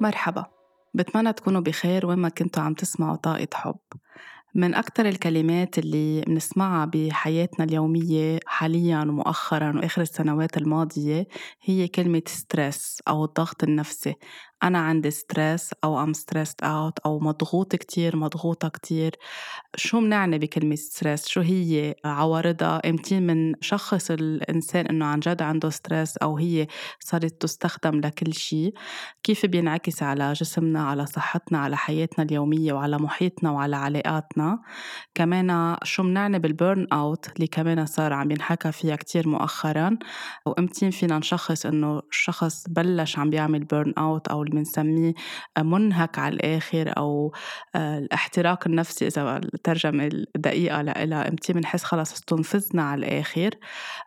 مرحبا. بتمنى تكونوا بخير وين ما كنتوا عم تسمعوا طاقة حب. من أكثر الكلمات اللي بنسمعها بحياتنا اليومية حاليا ومؤخرا وآخر السنوات الماضية هي كلمة stress أو الضغط النفسي. أنا عندي stress أو I'm stressed out أو مضغوط كتير مضغوطة كتير. شو منعني بكلمة stress شو هي عوارضها؟ إمتى منشخص الإنسان إنه عن جد عنده stress أو هي صارت تستخدم لكل شيء كيف بينعكس على جسمنا على صحتنا على حياتنا اليومية وعلى محيطنا وعلى علاقاتنا؟ كمان شو منعني بال burn out اللي كمان صار عم ينحكى فيها كتير مؤخرا؟ وامتى فينا نشخص إنه الشخص بلش عم بيعمل burn out أو اللي بنسميه منهك على الآخر أو آه، الاحتراق النفسي إذا الترجمة الدقيقة لإلها إمتى بنحس خلص استنفذنا على الآخر.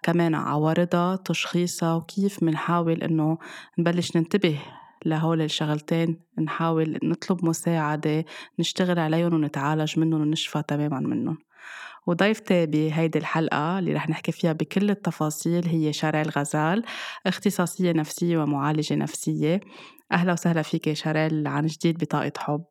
كمان عوارضها تشخيصها وكيف بنحاول إنه نبلش ننتبه لهول الشغلتين نحاول نطلب مساعدة نشتغل عليهم ونتعالج منهم ونشفى تماما منهم. وضيفتي بهيدي الحلقة اللي رح نحكي فيها بكل التفاصيل هي شاريل غزال اختصاصية نفسية ومعالجة نفسية. أهلا وسهلا فيك شاريل عن جديد بطاقة حب.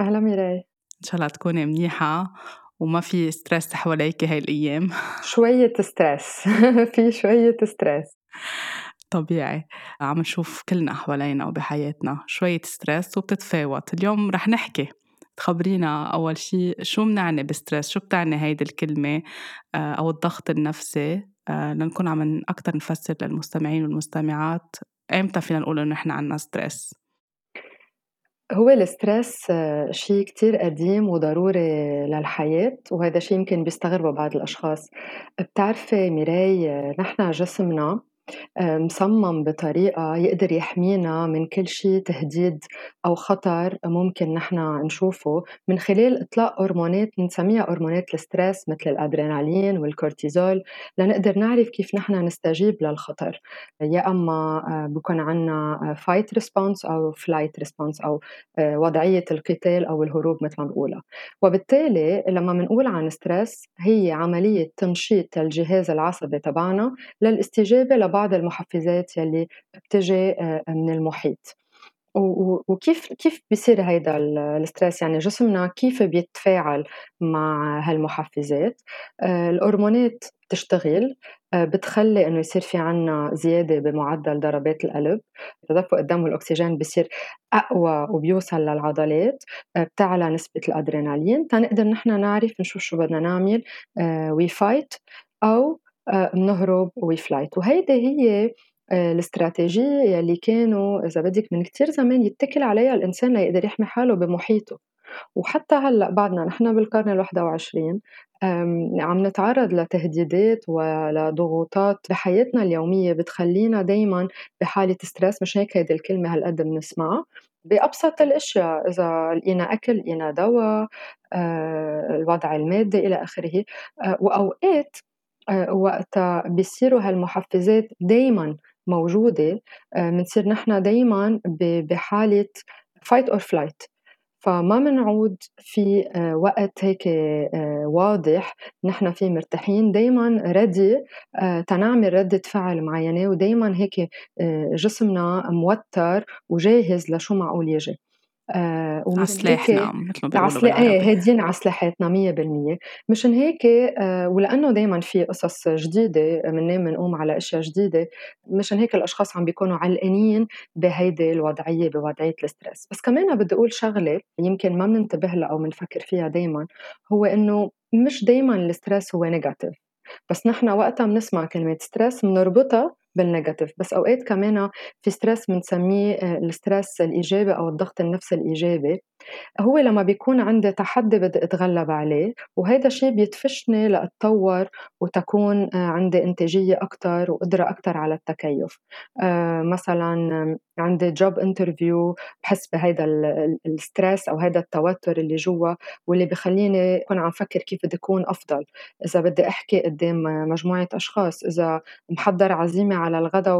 أهلا ميراي. إن شاء الله تكوني منيحة وما في stress حواليك هاي الأيام. شوية stress في شوية stress طبيعي. عم نشوف كلنا حوالينا وبحياتنا شوية stress وبتتفاوت. اليوم رح نحكي تخبرينا أول شيء شو بنعني ب stress شو بتعني هيدي الكلمة؟ آه، أو الضغط النفسي؟ آه، لنكون عم أكتر نفسر للمستمعين والمستمعات. إمتى فينا نقول إنه إحنا عنا stress؟ هو ال stress آه، شيء كتير قديم وضروري للحياة وهذا شيء يمكن بيستغربه بعض الأشخاص. بتعرفي ميراي نحن جسمنا مصمم بطريقة يقدر يحمينا من كل شيء تهديد أو خطر ممكن نحن نشوفه. من خلال إطلاق هرمونات بنسميها هرمونات ال stress مثل الأدرينالين والكورتيزول لنقدر نعرف كيف نحن نستجيب للخطر. يا أما آه، بكون عنا fight response أو flight response أو آه، وضعية القتال أو الهروب مثل ما بنقولها. وبالتالي لما بنقول عن stress هي عملية تنشيط الجهاز العصبي تبعنا للاستجابة لبعض بعض المحفزات يلي بتجي آه، من المحيط. وكيف كيف بيصير هيدا ال stress؟ يعني جسمنا كيف بيتفاعل مع هالمحفزات؟ آه، الهرمونات بتشتغل آه، بتخلي إنه يصير في عنا زيادة بمعدل ضربات القلب. تدفق الدم والأكسجين بصير أقوى وبيوصل للعضلات بتعلى نسبة الأدرينالين. تنقدر نحن نعرف نشوف شو بدنا نعمل we fight أو بنهرب we flight وهيدي هي آه، الاستراتيجية يلي كانوا إذا بدك من كتير زمان يتكل عليها الإنسان ليقدر يحمي حاله بمحيطه. وحتى هلأ بعدنا نحن بالقرن الواحد وعشرين عم نتعرض لتهديدات ولضغوطات بحياتنا اليومية بتخلينا دايما بحالة ستريس مش هيك هيدي الكلمة هالقد بنسمعها. بأبسط الأشياء إذا لقينا أكل لقينا دواء آه، الوضع المادي إلى آخره آه، وأوقات آه، وقتها بيصيروا هالمحفزات دايما موجودة آه، نحن دايما بحالة fight or flight فما منعود في آه، وقت هيك واضح نحن فيه مرتاحين دايما ready تنعمل ردة فعل معينة ودايما هيك جسمنا موتر وجاهز لشو معقول يجي. آه عسلاحنا مثل ما بيقولوا إيه هادين عسلاحاتنا 100% مشان هيك آه ولأنه دائما في قصص جديدة بننام بنقوم على أشياء جديدة مشان هيك الأشخاص عم بيكونوا علقانين بهيدي الوضعية بوضعية ال stress. بس كمان بدي أقول شغلة يمكن ما بننتبه لها أو بنفكر فيها دائما هو إنه مش دائما ال stress هو negative بس نحن وقتها بنسمع كلمة stress بنربطها بال negative بس أوقات كمان في stress بنسميه آه، ال stress الإيجابي أو الضغط النفسي الإيجابي. هو لما بيكون عندي تحدي بدي أتغلب عليه وهذا الشيء بيدفشني لأتطور وتكون آه، عندي إنتاجية أكثر وقدرة أكثر على التكيف. آه، مثلا عندي job interview بحس بهيدا ال stress أو هيدا التوتر اللي جوا واللي بخليني أكون عم فكر كيف بدي أكون أفضل. إذا بدي أحكي قدام مجموعة أشخاص إذا محضر عزيمة على الغداء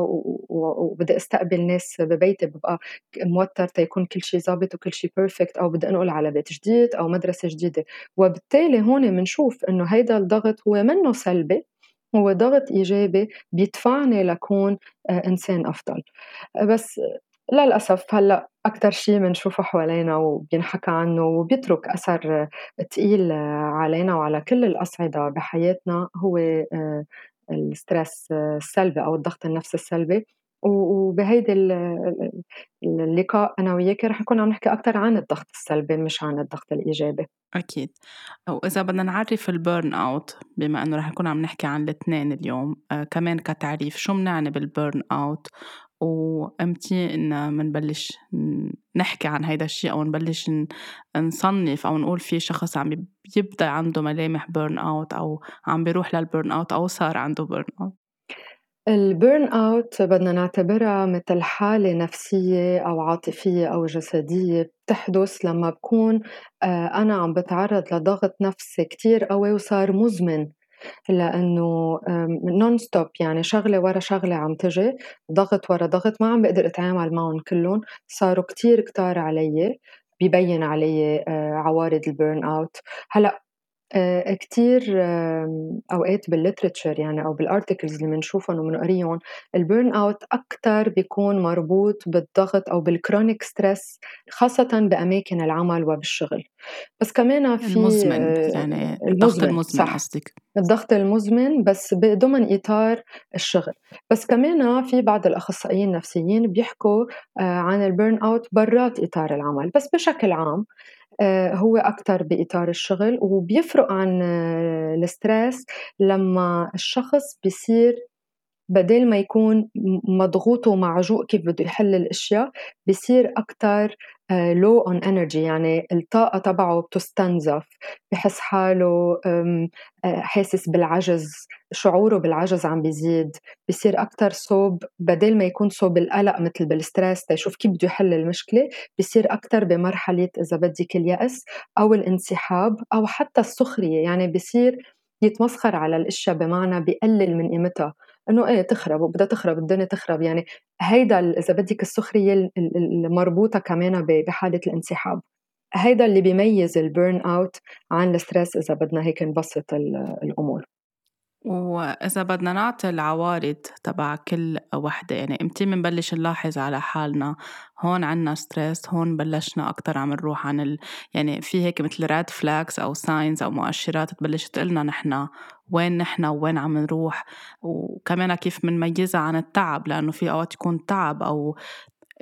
وبدي أستقبل ناس ببيتي ببقى موتر تيكون كل شيء ظابط وكل شيء perfect أو بدي أنقل على بيت جديد أو مدرسة جديدة. وبالتالي هون بنشوف إنه هيدا الضغط هو منه سلبي هو ضغط إيجابي بيدفعني لكون آه، إنسان أفضل. بس للأسف هلأ أكتر شي بنشوفه حوالينا وبينحكى عنه وبيترك أثر تقيل علينا وعلى كل الأصعدة بحياتنا هو آه، الستريس السلبي أو الضغط النفسي السلبي. وبهيدي اللقاء أنا وياكِ رح نكون عم نحكي أكتر عن الضغط السلبي مش عن الضغط الإيجابي. أكيد. وإذا بدنا نعرف ال burnout بما إنه رح نكون عم نحكي عن الاثنين اليوم آه كمان كتعريف شو بنعني بال burnout وامتى إن منبلش نحكي عن هيدا الشيء أو نبلش نصنف أو نقول في شخص عم يبدأ عنده ملامح burnout أو عم بيروح لل burnout أو صار عنده burnout ال burnout بدنا نعتبرها مثل حالة نفسية أو عاطفية أو جسدية بتحدث لما بكون آه، أنا عم بتعرض لضغط نفسي كتير قوي وصار مزمن لأنه non-stop يعني شغلة ورا شغلة عم تجي ضغط ورا ضغط ما عم بقدر أتعامل معهم كلهم صاروا كتير كتار علي ببين علي آه، عوارض ال burnout. آه، كتير أوقات بال literature يعني أو بال articles اللي بنشوفهم وبنقريهم ال burnout أكثر بيكون مربوط بالضغط أو بال chronic stress خاصة بأماكن العمل وبالشغل. بس كمان في المزمن آه، يعني الضغط المزمن قصدك. الضغط المزمن بس ضمن إطار الشغل. بس كمان في بعض الأخصائيين النفسيين بيحكوا آه، عن ال burnout برات إطار العمل. بس بشكل عام آه، هو أكتر بإطار الشغل وبيفرق عن آه، ال stress لما الشخص بيصير بدل ما يكون مضغوط ومعجوق كيف بده يحل الأشياء بصير أكثر low on energy يعني الطاقة تبعه بتستنزف. بحس حاله آه، حاسس بالعجز شعوره بالعجز عم بيزيد. بصير أكثر صوب بدل ما يكون صوب القلق مثل بال stress تيشوف كيف بده يحل المشكلة بصير أكثر بمرحلة إذا بدك اليأس أو الانسحاب أو حتى السخرية. يعني بصير يتمسخر على الأشياء بمعنى بقلل من قيمتها. إنه إيه تخرب وبدها تخرب الدنيا تخرب. يعني هيدا إذا بدك السخرية المربوطه كمان بحالة الانسحاب. هيدا اللي بيميز ال burnout عن ال stress إذا بدنا هيك نبسط الأمور. وإذا بدنا نعطي العوارض تبع كل وحدة يعني إمتى بنبلش نلاحظ على حالنا هون عنا stress هون بلشنا أكتر عم نروح عن ال... يعني في هيك مثل red flags أو signs أو مؤشرات تبلش تقلنا نحنا وين نحنا وين عم نروح وكمان كيف بنميزها عن التعب لأنه في أوقات يكون تعب أو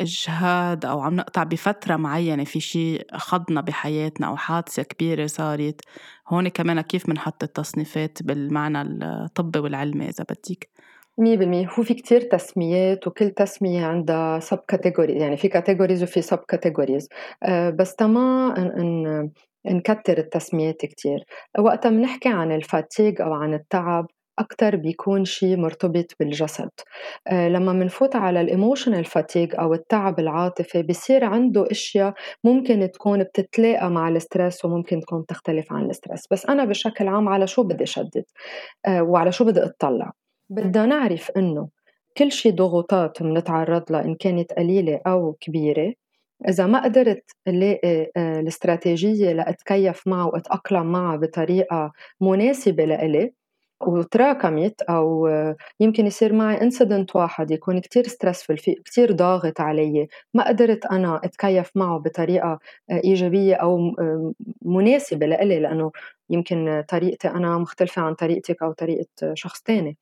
إجهاد أو عم نقطع بفترة معينة في شيء خضنا بحياتنا أو حادثة كبيرة صارت. هون كمان كيف بنحط التصنيفات بالمعنى الطبي والعلمي إذا بدك. مية بالمية. هو في كتير تسميات وكل تسمية عندها sub-category يعني في categories وفي sub-categories أه بس تما نكتر التسميات كتير. وقتها بنحكي عن ال fatigue أو عن التعب أكتر بيكون شيء مرتبط بالجسد. آه لما منفوت على ال emotional fatigue أو التعب العاطفي بصير عنده أشياء ممكن تكون بتتلاقى مع ال stress وممكن تكون تختلف عن ال stress. بس أنا بشكل عام على شو بدي شدد آه وعلى شو بدي أطلع؟ بدنا نعرف إنه كل شيء ضغوطات بنتعرض لها إن كانت قليلة أو كبيرة إذا ما قدرت لاقي آه، الاستراتيجية لأتكيف معها وأتأقلم معها بطريقة مناسبة لإلي وتراكمت أو يمكن يصير معي انسيدنت واحد يكون كتير ستريسفل في كتير ضاغط علي ما قدرت أنا أتكيف معه بطريقة إيجابية أو مناسبة لإلي لأنه يمكن طريقتي أنا مختلفة عن طريقتك أو طريقة شخص تاني.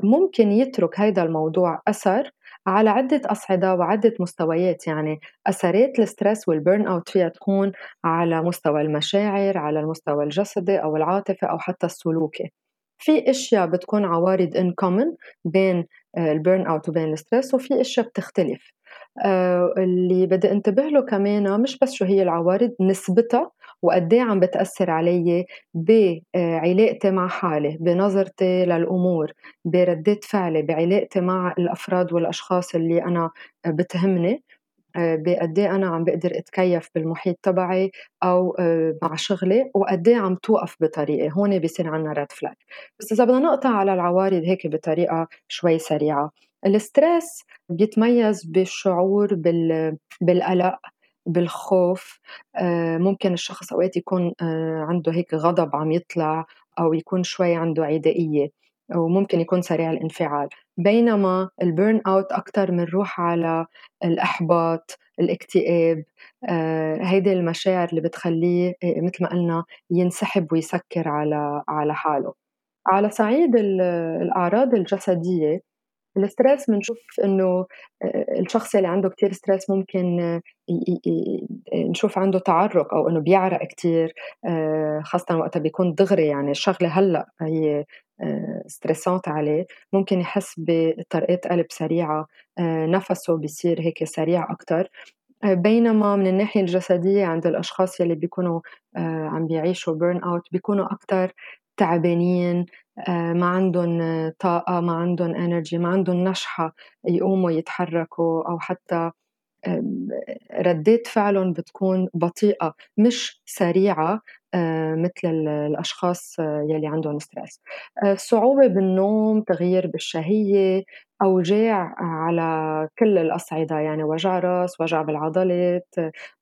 ممكن يترك هيدا الموضوع أثر على عدة أصعدة وعدة مستويات يعني أثرات ال stress وال burn out فيها تكون على مستوى المشاعر على المستوى الجسدي أو العاطفي أو حتى السلوكي. في أشياء بتكون عوارض en commun بين آه، ال burn out وبين ال stress وفي أشياء بتختلف. آه، اللي بدي أنتبه له كمان مش بس شو هي العوارض نسبتها وقد عم بتأثر علي بعلاقتي مع حالي بنظرتي للأمور بردات فعلي بعلاقتي مع الأفراد والأشخاص اللي أنا بتهمني. آه، بقد إيه أنا عم بقدر أتكيف بالمحيط تبعي أو آه، مع شغلي وقد إيه عم توقف بطريقي. هون بيصير عنا red flag بس إذا بدنا نقطع على العوارض هيك بطريقة شوي سريعة. ال stress بيتميز بالشعور بال... بالقلق بالخوف آه، ممكن الشخص أوقات يكون عنده هيك غضب عم يطلع أو يكون شوي عنده عدائية وممكن يكون سريع الانفعال. بينما ال burn out أكثر بنروح على الإحباط الاكتئاب آه، هيدي المشاعر اللي بتخليه آه، مثل ما قلنا ينسحب ويسكر على على حاله. على صعيد الأعراض الجسدية ال stress بنشوف إنه آه، الشخص اللي عنده كتير stress ممكن آه، نشوف عنده تعرق أو إنه بيعرق كتير آه، خاصة وقتها بيكون دغري يعني الشغلة هلأ هي stressante عليه. ممكن يحس بطرقات قلب سريعة نفسه بيصير هيك سريع أكتر. بينما من الناحية الجسدية عند الأشخاص يلي بيكونوا عم بيعيشوا burn out بيكونوا أكتر تعبانين ما عندهم طاقة ما عندهم energy ما عندهم نشعة يقوموا يتحركوا أو حتى ردات فعلهم بتكون بطيئة مش سريعة آه، مثل الأشخاص يلي عندهم stress آه، صعوبة بالنوم تغيير بالشهية أوجاع على كل الأصعدة يعني وجع راس وجع بالعضلات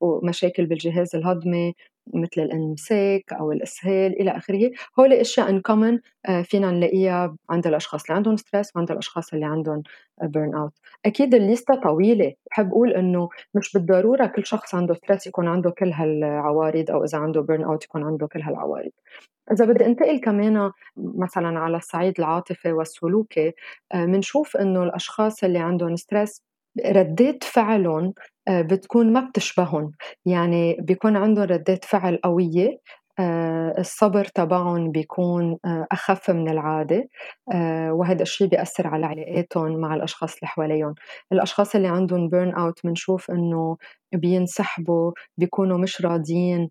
ومشاكل بالجهاز الهضمي. مثل الإمساك أو الإسهال إلى آخره. هول أشياء en commun آه، فينا نلاقيها عند الأشخاص اللي عندهم stress وعند الأشخاص اللي عندهم burn out أكيد الليستة طويلة. بحب أقول إنه مش بالضرورة كل شخص عنده stress يكون عنده كل هالعوارض أو إذا عنده burn out يكون عنده كل هالعوارض. إذا بدي أنتقل كمان مثلا على الصعيد العاطفي والسلوكي بنشوف آه، إنه الأشخاص اللي عندهم stress ردات فعلهم آه، بتكون ما بتشبههم. يعني بيكون عندهم ردات فعل قوية آه، الصبر تبعهم بيكون آه، أخف من العادة وهذا الشيء بيأثر على علاقاتهم مع الأشخاص اللي حواليهم. الأشخاص اللي عندهم بيرن أوت بنشوف إنه بينسحبوا بيكونوا مش راضيين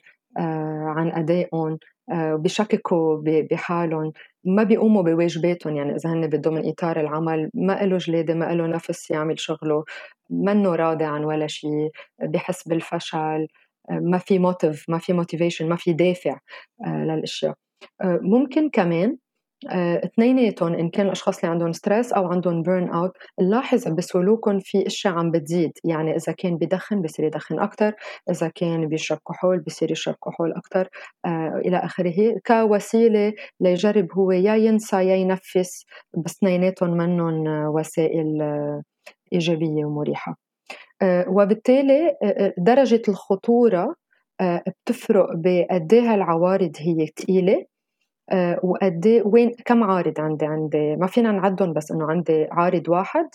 عن أدائهم بشككوا بحالهم. ما بيقوموا بواجباتهم يعني إذا هن بدهم من إطار العمل ما له جلادة ما له نفس يعمل شغله منه راضي عن ولا شيء بحس بالفشل ما في motiv ما في motivation ما في دافع آه، للأشياء. آه، ممكن كمان اثنيناتهم إن كان الأشخاص اللي عندهم stress أو عندهم burn out نلاحظ بسلوكهم في أشياء عم بتزيد. يعني إذا كان بدخن بصير يدخن أكثر إذا كان بيشرب كحول بصير يشرب كحول أكثر آه إلى آخره. كوسيلة ليجرب هو يا ينسى يا ينفس بس اثنيناتهم منهم وسائل آه إيجابية ومريحة. آه وبالتالي آه، آه، درجة الخطورة آه، بتفرق بقد العوارض هي ثقيله آه، وقد إيه، وين كم عارض عندي؟ عندي ما فينا نعدهم بس إنه عندي عارض واحد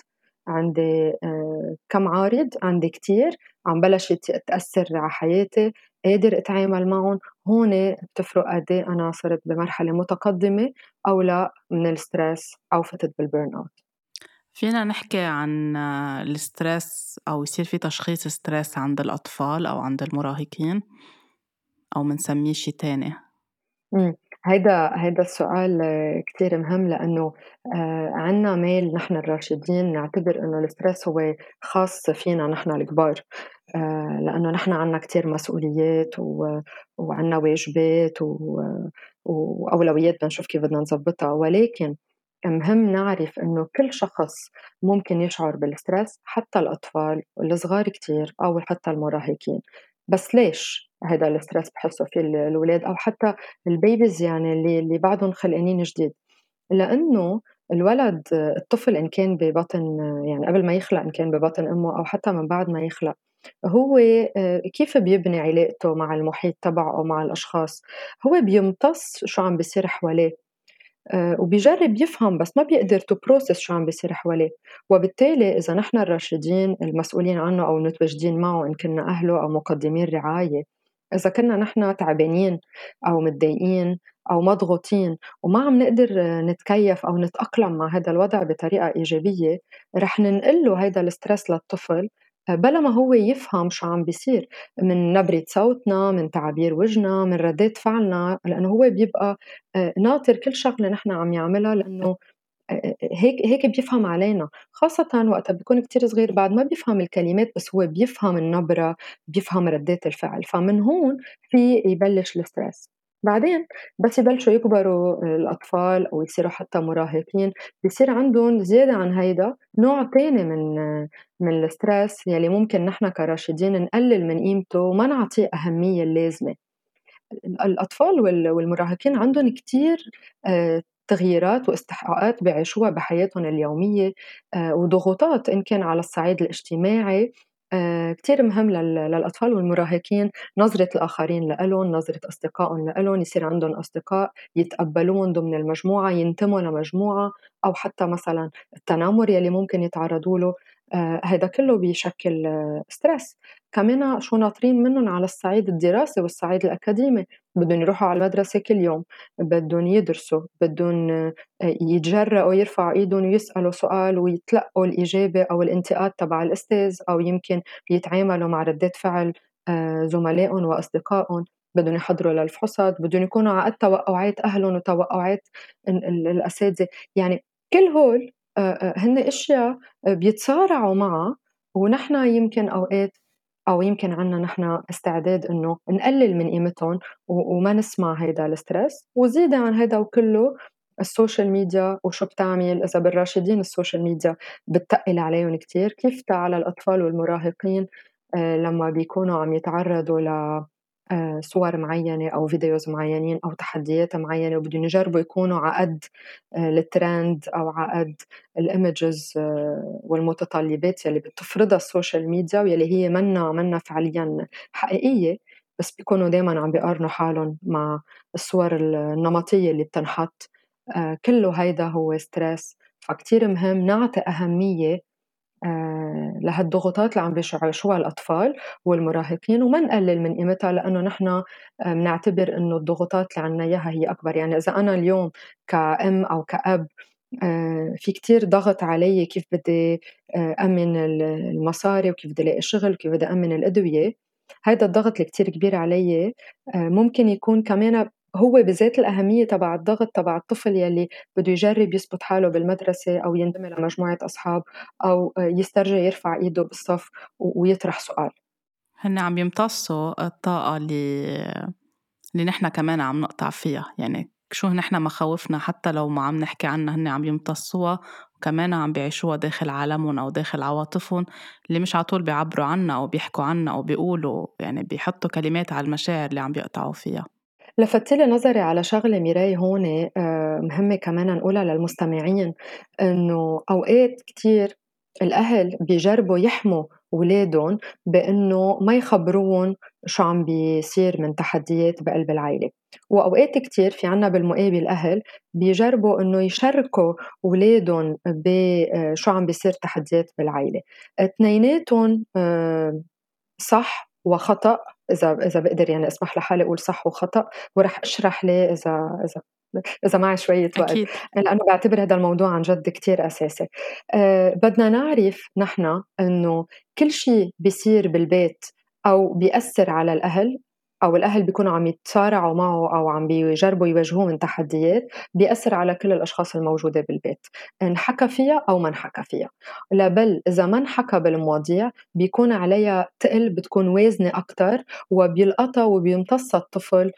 عندي آه، كم عارض؟ عندي كتير عم بلشت تأثر على حياتي قادر أتعامل معهم. هون بتفرق قد إيه أنا صرت بمرحلة متقدمة أو لا من ال stress أو فتت بال burn out فينا نحكي عن ال stress أو يصير في تشخيص stress عند الأطفال أو عند المراهقين أو منسميه شي تاني؟ هيدا هيدا السؤال كتير مهم لأنه آه، عنا ميل نحن الراشدين نعتبر إنه ال stress هو خاص فينا نحن الكبار آه، لأنه نحن عنا كتير مسؤوليات و... واجبات و... وأولويات بدنا نشوف كيف بدنا نظبطها ولكن مهم نعرف إنه كل شخص ممكن يشعر بال stress حتى الأطفال الصغار كتير أو حتى المراهقين. بس ليش هذا ال stress بحسه في الاولاد أو حتى ال babies يعني اللي اللي بعدهم خلقانين جديد؟ لأنه الولد الطفل إن كان ببطن يعني قبل ما يخلق إن كان ببطن أمه أو حتى من بعد ما يخلق هو كيف بيبني علاقته مع المحيط تبعه مع الأشخاص؟ هو بيمتص شو عم بيصير حواليه. آه، وبيجرب يفهم بس ما بيقدر to process شو عم بيصير حواليه. وبالتالي إذا نحن الراشدين المسؤولين عنه أو متواجدين معه إن كنا أهله أو مقدمين رعاية إذا كنا نحن تعبانين أو متضايقين أو مضغوطين وما عم نقدر نتكيف أو نتأقلم مع هذا الوضع بطريقة إيجابية رح ننقل له هذا ال stress للطفل بلا ما هو يفهم شو عم بيصير من نبرة صوتنا من تعابير وجهنا من ردات فعلنا لأنه هو بيبقى آه، ناطر كل شغلة نحن عم يعملها لأنه آه، آه، هيك هيك بيفهم علينا. خاصة وقتها بيكون كتير صغير بعد ما بيفهم الكلمات بس هو بيفهم النبرة بيفهم ردات الفعل. فمن هون في يبلش ال stress. بعدين بس يبلشوا يكبروا الأطفال أو يصيروا حتى مراهقين بصير عندهم زيادة عن هيدا نوع تاني من من الستريس يلي ممكن نحن كراشدين نقلل من قيمته وما نعطيه أهمية اللازمة. الأطفال والمراهقين عندهم كتير تغييرات واستحقاقات بيعيشوها بحياتهم اليومية آه، وضغوطات إن كان على الصعيد الاجتماعي آه، كتير مهم للأطفال والمراهقين نظرة الآخرين لإلهم نظرة أصدقائهم لإلهم يصير عندهم أصدقاء يتقبلون ضمن المجموعة ينتموا لمجموعة أو حتى مثلا التنمر يلي ممكن يتعرضوا له. آه، هذا كله بيشكل ستريس كمان شو ناطرين منهم على الصعيد الدراسي والصعيد الأكاديمي. بدهم يروحوا على المدرسة كل يوم بدهم يدرسوا بدهم آه، يتجرأوا يرفعوا إيدهم ويسألوا سؤال ويتلقوا الإجابة أو الانتقاد تبع الأستاذ أو يمكن يتعاملوا مع ردات فعل آه، زملائهم وأصدقائهم. بدهم يحضروا للفحوصات بدهم يكونوا على توقعات أهلهم وتوقعات الأساتذة. يعني كل هول آه، هن أشياء بيتصارعوا معها ونحن يمكن أوقات أو يمكن عنا نحن استعداد إنه نقلل من قيمتهم وما نسمع هيدا ال stress وزيادة عن هيدا وكله ال social media وشو بتعمل إذا بالراشدين ال social media بتقل عليهم كتير كيف على الأطفال والمراهقين آه، لما بيكونوا عم يتعرضوا ل صور معينة أو videos معينين أو تحديات معينة وبدهم يجربوا يكونوا عقد آه، الترند أو عقد ال images آه، والمتطلبات يلي بتفرضها ال social media ويلي هي منا منا فعليا حقيقية بس بيكونوا دايما عم بيقارنوا حالهم مع الصور النمطية اللي بتنحط. كله هيدا هو stress فكتير مهم نعطي أهمية آه، لهالضغوطات اللي عم بيعيشوها الأطفال والمراهقين وما نقلل من قيمتها لأنه نحن بنعتبر آه، إنه الضغوطات اللي عنا إياها هي أكبر. يعني إذا أنا اليوم كأم أو كأب آه، في كتير ضغط علي كيف بدي أمن المصاري وكيف بدي ألاقي شغل وكيف بدي أمن الأدوية هيدا الضغط اللي كتير كبير علي ممكن يكون كمان هو بذات الأهمية تبع الضغط تبع الطفل يلي بده يجرب يثبت حاله بالمدرسة أو ينتمي لمجموعة أصحاب أو يسترجي يرفع إيده بالصف ويطرح سؤال. هن عم يمتصوا الطاقة اللي اللي نحن كمان عم نقطع فيها. يعني شو نحن مخاوفنا حتى لو ما عم نحكي عنها هن عم يمتصوها. وكمان عم بيعيشوها داخل عالمهم أو داخل عواطفهم اللي مش عطول بيعبروا عنها أو بيحكوا عنها أو بيقولوا. يعني بيحطوا كلمات على المشاعر اللي عم بيقطعوا فيها. لفتِ لي نظري على شغلة ميراي هون آه، مهمة كمان نقولها للمستمعين، إنه أوقات كتير الأهل بيجربوا يحموا ولادهم بإنه ما يخبروهم شو عم بيصير من تحديات بقلب العيلة، وأوقات كتير في عنا بالمقابل أهل بيجربوا إنه يشاركوا ولادهم بشو آه، عم بيصير تحديات بالعيلة، اتنيناتهم آه، صح وخطأ إذا إذا بقدر يعني أسمح لحالي أقول صح وخطأ ورح أشرح ليه إذا إذا إذا معي شوية وقت أكيد. لأنه بعتبر هذا الموضوع عن جد كتير أساسي أه بدنا نعرف نحن إنه كل شيء بيصير بالبيت أو بيأثر على الأهل أو الأهل بيكونوا عم يتصارعوا معه أو عم بيجربوا يواجهوه من تحديات بيأثر على كل الأشخاص الموجودة بالبيت انحكى فيها أو ما انحكى فيها. لا بل إذا ما انحكى بالمواضيع بيكون عليها تقل بتكون وازنة أكتر وبيلقطها وبيمتصها الطفل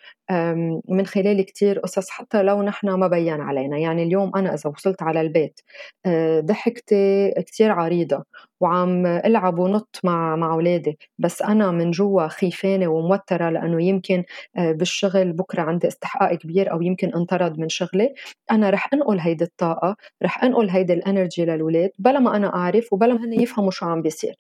من خلال كتير قصص حتى لو نحن ما بين علينا. يعني اليوم أنا إذا وصلت على البيت آه، ضحكتي كتير عريضة وعم ألعب ونط مع مع أولادي بس أنا من جوا خيفانة وموترة لأنه يمكن آه، بالشغل بكرة عندي استحقاق كبير أو يمكن انطرد من شغلي أنا رح أنقل هيدي الطاقة رح أنقل هيدي الانرجي للولاد بلا ما أنا أعرف وبلا ما هن يفهموا شو عم بيصير.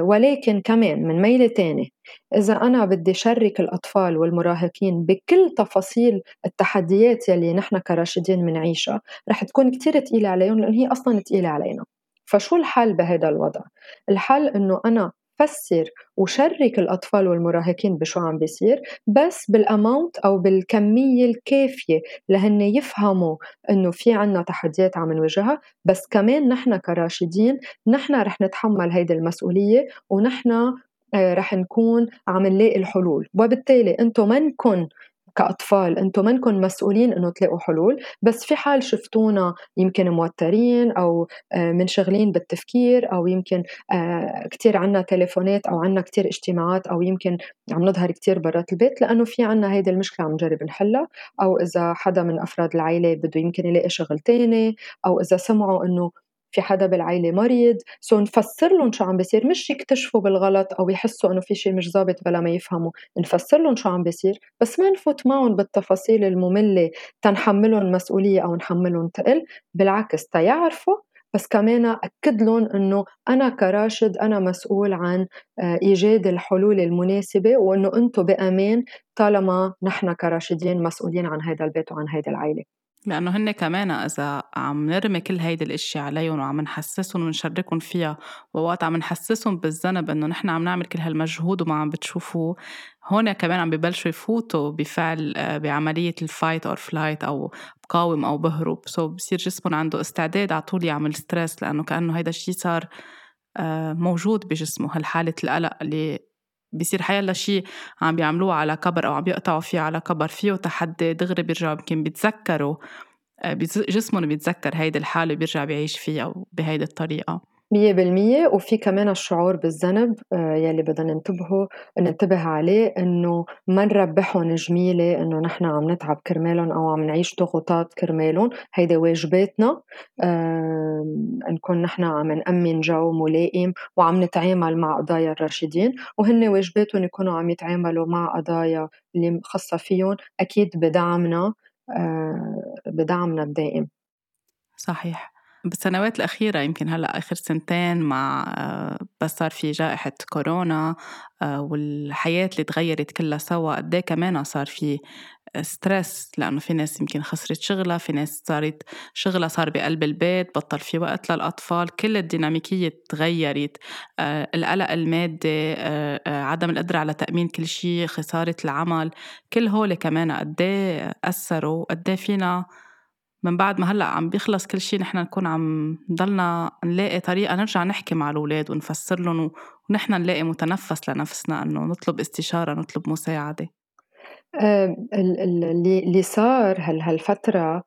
ولكن كمان من ميلة تانية إذا أنا بدي شرك الأطفال والمراهقين بكل تفاصيل التحديات يلي نحن كراشدين منعيشها رح تكون كتير تقيلة عليهم لأن هي أصلا تقيلة علينا فشو الحل بهذا الوضع؟ الحل إنه أنا فسر وشرك الأطفال والمراهقين بشو عم بيصير بس بالأماونت أو بالكمية الكافية لهن يفهموا إنه في عنا تحديات عم نواجهها بس كمان نحن كراشدين نحن رح نتحمل هيدي المسؤولية ونحن آه، رح نكون عم نلاقي الحلول. وبالتالي أنتم منكن كأطفال أنتم منكم مسؤولين إنه تلاقوا حلول بس في حال شفتونا يمكن موترين أو آه، منشغلين بالتفكير أو يمكن آه، كتير عنا تليفونات أو عنا كتير اجتماعات أو يمكن عم نظهر كتير برات البيت لأنه في عنا هيدي المشكلة عم نجرب نحلها. أو إذا حدا من أفراد العائلة بده يمكن يلاقي شغل تاني أو إذا سمعوا إنه في حدا بالعيلة مريض. سو نفسر لهم شو عم بيصير. مش يكتشفوا بالغلط أو يحسوا إنه في شيء مش ظابط بلا ما يفهموا. نفسر لهم شو عم بيصير. بس ما نفوت معهم بالتفاصيل المملة تنحملهم مسؤولية أو نحملهم تقل. بالعكس تيعرفوا بس كمان أكد لهم إنه أنا كراشد أنا مسؤول عن آه، إيجاد الحلول المناسبة وإنه أنتم بأمان طالما نحن كراشدين مسؤولين عن هذا البيت وعن هذه العائلة لأنه هن كمان إذا عم نرمي كل هيدي الأشياء عليهم وعم نحسسهم ونشركهم فيها ووقت عم نحسسهم بالذنب إنه نحن عم نعمل كل هالمجهود وما عم بتشوفوه هون كمان عم ببلشوا يفوتوا بفعل آه، بعملية ال fight أو flight أو بقاوم أو بهرب. so بصير جسمهم عنده استعداد على طول يعمل stress لأنه كأنه هيدا الشيء صار آه، موجود بجسمه. هالحالة القلق اللي بيصير حيلا شيء عم بيعملوه على كبر أو عم بيقطعوا فيه على كبر فيه تحدي دغري بيرجعوا يمكن بيتذكروا آه، جسمهم بيتذكر هيدي الحالة وبيرجع بيعيش فيها بهيدي الطريقة. مية بالمية. وفي كمان الشعور بالذنب آه، يلي بدنا ننتبهه ننتبه عليه إنه ما نربحهم جميلة إنه نحن عم نتعب كرمالهم أو عم نعيش ضغوطات كرمالهم. هيدا واجباتنا. نكون نحن عم نأمن جو ملائم وعم نتعامل مع قضايا الراشدين. وهن واجباتهم يكونوا عم يتعاملوا مع قضايا اللي خاصة فيهم أكيد بدعمنا آه، بدعمنا الدائم. صحيح. بالسنوات الأخيرة يمكن هلأ آخر سنتين مع آه، بس صار في جائحة كورونا آه، والحياة اللي تغيرت كلها سوا قد إيه كمان صار في ستريس لأنه في ناس يمكن خسرت شغلها في ناس صارت شغلها صار بقلب البيت بطل في وقت للأطفال كل الديناميكية تغيرت آه القلق المادي آه آه عدم القدرة على تأمين كل شيء خسارة العمل كل هول كمان قد إيه أثروا قد إيه فينا من بعد ما هلأ عم بيخلص كل شيء نحن نكون عم نضلنا نلاقي طريقة نرجع نحكي مع الأولاد ونفسر لهم ونحن نلاقي متنفس لنفسنا إنه نطلب استشارة نطلب مساعدة. اللي صار هالفترة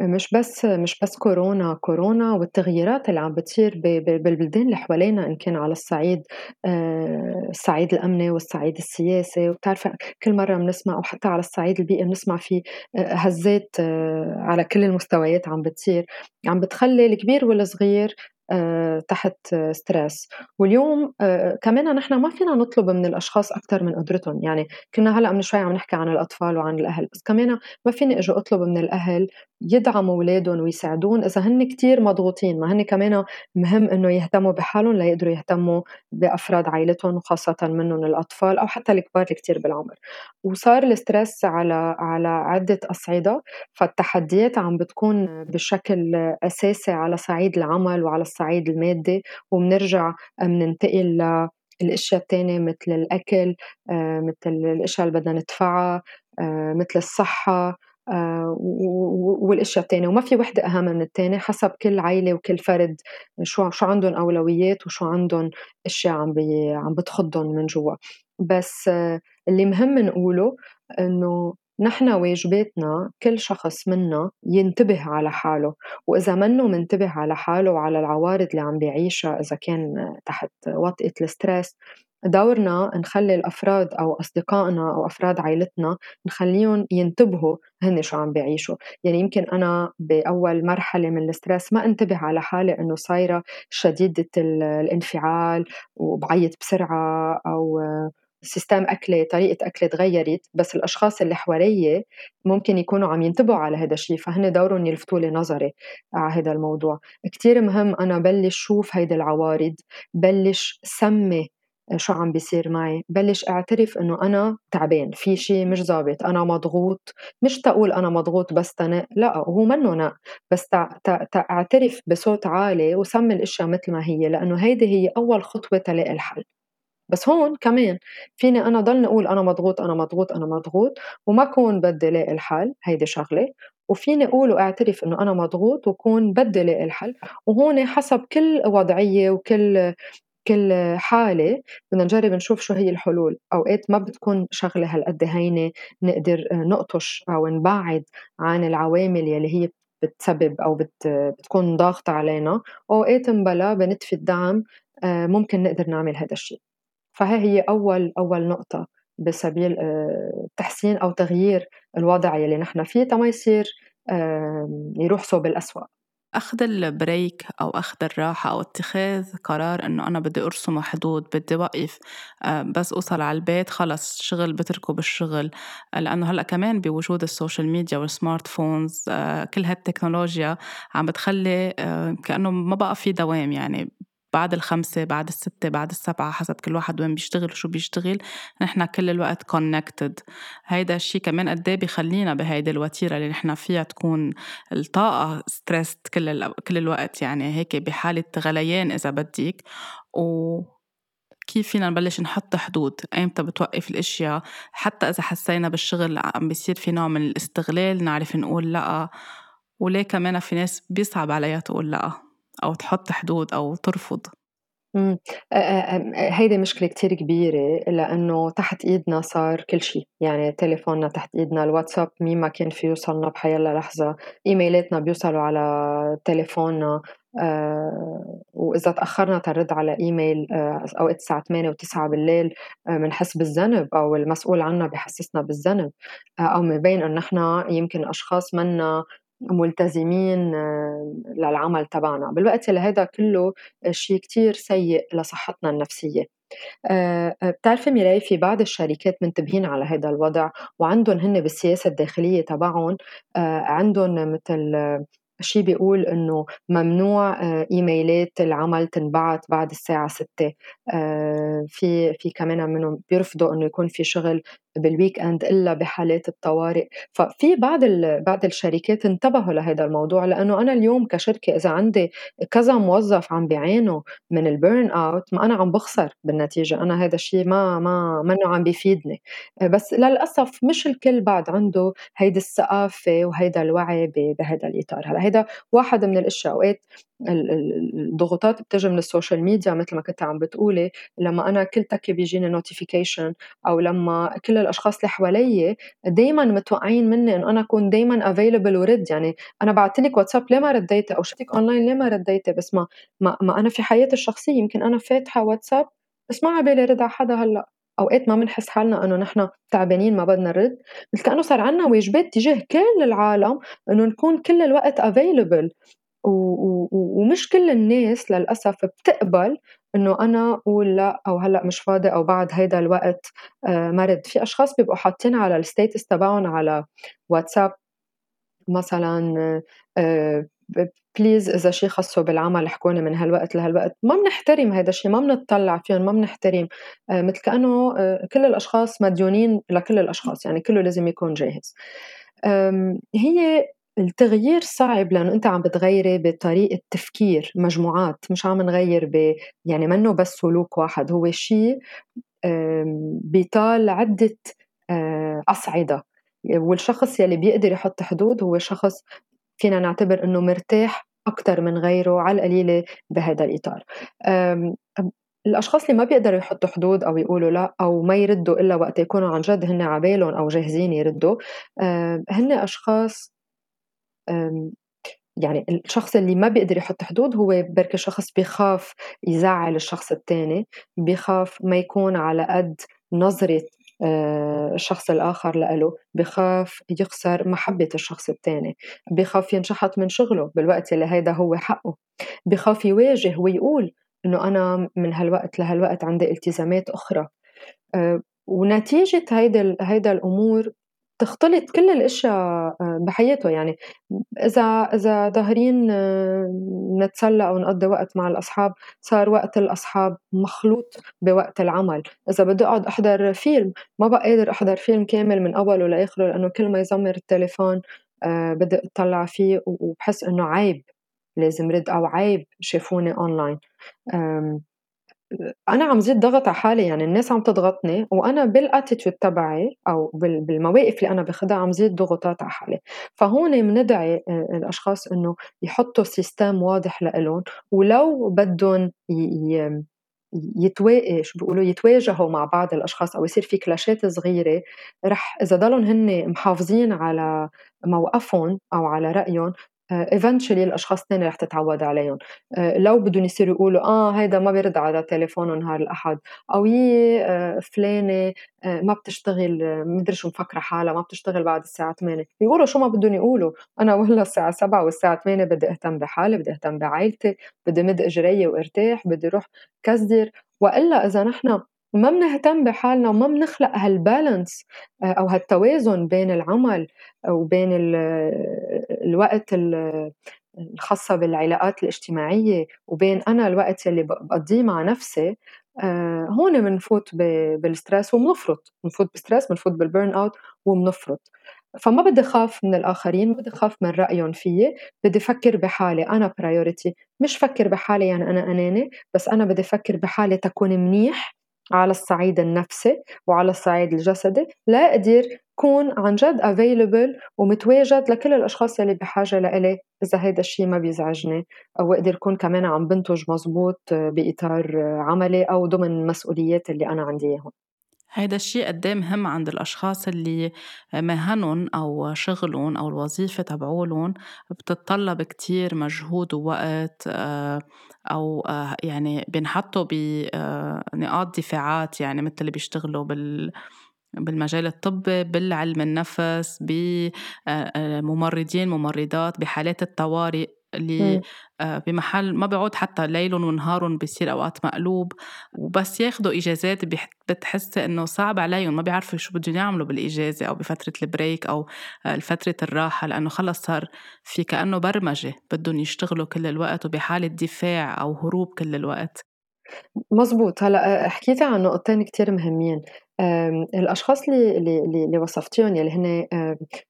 مش بس مش بس كورونا، كورونا والتغييرات اللي عم بتصير بالبلدان اللي حوالينا إن كان على الصعيد الصعيد الأمني والصعيد السياسي، وبتعرفي كل مرة بنسمع أو حتى على الصعيد البيئي بنسمع في هزات على كل المستويات عم بتصير، عم بتخلّي الكبير والصغير آه، تحت ستريس. واليوم آه، كمان نحن ما فينا نطلب من الأشخاص أكثر من قدرتهم. يعني كنا هلأ من شوي عم نحكي عن الأطفال وعن الأهل بس كمان ما فيني إجي أطلب من الأهل يدعموا اولادهم ويساعدون إذا هن كتير مضغوطين. ما هن كمان مهم إنه يهتموا بحالهم ليقدروا يهتموا بأفراد عائلتهم وخاصه منهم الأطفال أو حتى الكبار اللي كتير بالعمر. وصار الستريس على على عدة أصعدة فالتحديات عم بتكون بشكل أساسي على صعيد العمل وعلى الصعيد المادي وبنرجع بننتقل الاشياء التانية مثل الأكل آه، مثل الأشياء اللي بدنا ندفعها آه، مثل الصحة آه، والأشياء التانية. وما في وحدة أهم من الثانية حسب كل عائله وكل فرد شو شو عندهم أولويات وشو عندهم أشياء عم بي عم بتخضهم من جوا. بس اللي مهم نقوله إنه نحن واجباتنا كل شخص منا ينتبه على حاله وإذا منه منتبه على حاله وعلى العوارض اللي عم بيعيشها إذا كان تحت وطئة ال stress دورنا نخلي الأفراد أو أصدقائنا أو أفراد عائلتنا نخليهم ينتبهوا هن شو عم بيعيشوا. يعني يمكن أنا بأول مرحلة من ال stress ما انتبه على حالي أنه صايرة شديدة الانفعال وبعيط بسرعة أو system أكلي طريقة أكلي تغيرت بس الأشخاص اللي حوالي ممكن يكونوا عم ينتبهوا على هذا الشيء فهن دورهم يلفتوا لي نظري على هذا الموضوع. كتير مهم أنا بلش شوف هيدي العوارض بلش سمي شو عم بيصير معي بلش أعترف إنه أنا تعبان في شيء مش ظابط أنا مضغوط. مش تقول أنا مضغوط بس تنق لا هو منه نق بس تعترف بصوت عالي وسمي الأشياء مثل ما هي لأنه هيدي هي أول خطوة تلاقي الحل. بس هون كمان فيني أنا ضل أقول أنا مضغوط أنا مضغوط أنا مضغوط وما كون بدي لاقي الحل هيدي شغلة. وفيني أقول وأعترف إنه أنا مضغوط وكون بدي لاقي الحل. وهون حسب كل وضعية وكل كل حالة بدنا نجرب نشوف شو هي الحلول. أوقات ما بتكون شغلة هالقد هينة نقدر نقطش أو نبعد عن العوامل يلي هي بتسبب أو بت بتكون ضاغطة علينا. وأوقات مبلا بنطفي الدعم آه، ممكن نقدر نعمل هذا الشيء فهي هي أول أول نقطة بسبيل آه، تحسين أو تغيير الوضع يلي نحن فيه. تما يصير يروح صوب الأسوأ. أخذ ال break أو أخذ الراحة أو اتخاذ قرار إنه أنا بدي أرسم حدود بدي وقف آه، بس أوصل على البيت خلص شغل بتركه بالشغل. لأنه هلأ كمان بوجود ال social media وال smart phones آه، كل هالتكنولوجيا عم بتخلي آه، كأنه ما بقى في دوام يعني. بعد الخمسة بعد الستة بعد السبعة حسب كل واحد وين بيشتغل وشو بيشتغل نحن كل الوقت connected هيدا الشيء كمان قد بيخلينا بهيدي الوتيرة اللي نحن فيها تكون الطاقة ستريست كل, كل الوقت. يعني هيك بحالة غليان إذا بدك و كيف فينا نبلش نحط حدود؟ ايمتى بتوقف الأشياء؟ حتى إذا حسينا بالشغل عم بيصير في نوع من الاستغلال نعرف نقول لأ. وليه كمان في ناس بيصعب عليها تقول لأ. أو تحط حدود أو ترفض. هيدي مشكلة كتير كبيرة لإنه تحت إيدنا صار كل شي، يعني تليفوننا تحت إيدنا، الواتساب مين ما كان فيه يوصلنا بحيالّا لحظة، إيميلاتنا بيوصلوا على تليفوننا. آه وإذا تأخرنا تنرد على إيميل آه أوقات الساعة 8 و9 بالليل آه بنحس بالذنب أو المسؤول عنا بحسسنا بالذنب. آه أو مبين إنه نحن يمكن أشخاص منا ملتزمين آه، للعمل تبعنا. بالوقت اللي هذا كله شيء كتير سيء لصحتنا النفسية. آه، آه، بتعرفي ميراي في بعض الشركات منتبهين على هذا الوضع وعندهم هن بالسياسة الداخلية تبعهم عندهم مثل شيء بيقول إنه ممنوع إيميلات العمل تنبعت بعد الساعة 6 آه، في في كمان منهم بيرفضوا إنه يكون في شغل بال weekend إلا بحالات الطوارئ. ففي بعض بعض الشركات انتبهوا لهذا الموضوع لأنه أنا اليوم كشركة إذا عندي كذا موظف عم بيعانوا من ال burn out ما أنا عم بخسر بالنتيجة أنا هذا الشيء ما ما منه عم بيفيدني. بس للأسف مش الكل بعد عنده هيدي الثقافة وهيدا الوعي بهذا الإطار. هلا هيدا واحد من الاشياء اوقات الضغوطات بتجي من ال social media مثل ما كنت عم بتقولي لما أنا كل تكي بيجيني notification أو لما كل الأشخاص اللي حوالي دائما متوقعين مني إنه أنا أكون دائما available ورد يعني أنا بعثت لك واتساب ليه ما رديتي؟ أو شفتك اونلاين ليه ما رديتي؟ بس ما, ما ما أنا في حياتي الشخصية. يمكن أنا فاتحة واتساب بس ما عبالي رد على حدا هلأ. أوقات ما بنحس حالنا إنه نحن تعبانين ما بدنا نرد. مثل كانه صار عندنا واجبات تجاه كل العالم إنه نكون كل الوقت available ومش كل الناس للأسف بتقبل إنه أنا أقول لأ أو هلأ مش فاضي أو بعد هيدا الوقت آه، مرض في أشخاص بيبقوا حاطين على ال status تبعهم على واتساب مثلا بليز إذا شي خصو بالعمل احكوني من هالوقت لهالوقت. ما بنحترم هذا الشيء ما بنطلع فيهم ما بنحترم آه، مثل كأنه آه، كل الأشخاص مديونين لكل الأشخاص يعني كله لازم يكون جاهز. هي التغيير صعب لأنه أنت عم بتغيّري بطريقة تفكير مجموعات، مش عم نغيّر ب يعني منّه بس سلوك واحد، هو شيء بيطال عدة أصعدة، والشخص يلّي بيقدر يحط حدود هو شخص فينا نعتبر إنه مرتاح أكتر من غيره على القليلة بهذا الإطار. الأشخاص اللي ما بيقدروا يحطوا حدود أو يقولوا لأ أو ما يردوا إلا وقت يكونوا عن جد هن عبالهم أو جاهزين يردوا هن أشخاص يعني الشخص اللي ما بيقدر يحط حدود هو بركي شخص بيخاف يزعل الشخص التاني بيخاف ما يكون على قد نظرة آه، الشخص الآخر لإله بخاف يخسر محبة الشخص التاني بخاف ينشحط من شغله بالوقت اللي هيدا هو حقه بخاف يواجه ويقول إنه أنا من هالوقت لهالوقت عندي التزامات أخرى. آه، ونتيجة هيدا هيدا الأمور تختلط كل الأشياء آه، بحياته يعني إذا إذا ظاهرين آه، نتسلى أو نقضي وقت مع الأصحاب صار وقت الأصحاب مخلوط بوقت العمل. إذا بدي أقعد أحضر فيلم ما بقى قادر أحضر فيلم كامل من أوله لآخره لأنه كل ما يزمر التليفون آه، بدي أطلع فيه وبحس إنه عيب. لازم رد أو عيب شافوني اونلاين أنا عم زيد ضغط على حالي يعني الناس عم تضغطني وأنا بال attitude تبعي أو بالمواقف اللي أنا باخدها عم زيد ضغوطات على حالي، فهون بندعي الأشخاص إنه يحطوا system واضح لإلهم ولو بدهم يتوا شو بيقولوا يتواجهوا مع بعض الأشخاص أو يصير في كلاشات صغيرة رح إذا ضلوا هن محافظين على موقفهم أو على رأيهم eventually الأشخاص الثانية رح تتعود عليهم. لو بدهم يصيروا يقولوا آه هيدا ما بيرد على تليفونه نهار الأحد. أو يي فلانة ما بتشتغل مدري شو مفكرة حالها ما بتشتغل بعد الساعة 8 بيقولوا شو ما بدهم يقولوا. أنا ولا الساعة 7 والساعة 8 بدي أهتم بحالي بدي أهتم بعائلتي بدي مد إجري وأرتاح بدي أروح كزدر وإلا إذا نحن ما بنهتم بحالنا وما بنخلق هالبالانس آه، أو هالتوازن بين العمل وبين الوقت الخاصة بالعلاقات الاجتماعية وبين أنا الوقت اللي بقضيه مع نفسي آه، هون بنفوت بال stress وبنفرط بنفوت ب stress بنفوت بال burn out وبنفرط فما بدي خاف من الآخرين بدي خاف من رأيهم فيي بدي فكر بحالي أنا priority مش فكر بحالي يعني أنا أناني بس أنا بدي فكر بحالي تكون منيح على الصعيد النفسي وعلى الصعيد الجسدي لا أقدر كون عن جد available ومتواجد لكل الأشخاص اللي بحاجة لإلي إذا هيدا الشيء ما بيزعجني. أو أقدر كون كمان عم بنتج مزبوط بإطار عملي أو ضمن المسؤوليات اللي أنا عندي إياهم. هيدا الشيء قد إيه مهم عند الأشخاص اللي مهنهم أو شغلهم أو الوظيفة تبعولن بتتطلب كتير مجهود ووقت آه، أو آه، يعني بينحطوا بنقاط آه، دفاعات يعني مثل اللي بيشتغلوا بال بالمجال الطبي بالعلم النفس بممرضين ممرضات بحالات الطوارئ. اللي آه، بمحل ما بيعود حتى ليلهم ونهارهم بيصير أوقات مقلوب وبس ياخدوا إجازات بتحس إنه صعب عليهم ما بيعرفوا شو بدهم يعملوا بالإجازة أو بفترة البريك أو آه، فتره الراحة لأنه خلص صار في كأنه برمجة بدهم يشتغلوا كل الوقت وبحالة دفاع أو هروب كل الوقت. مزبوط هلا آه، حكيتي عن نقطتين كتير مهمين. الأشخاص اللي اللي اللي وصفتيهم يلي هن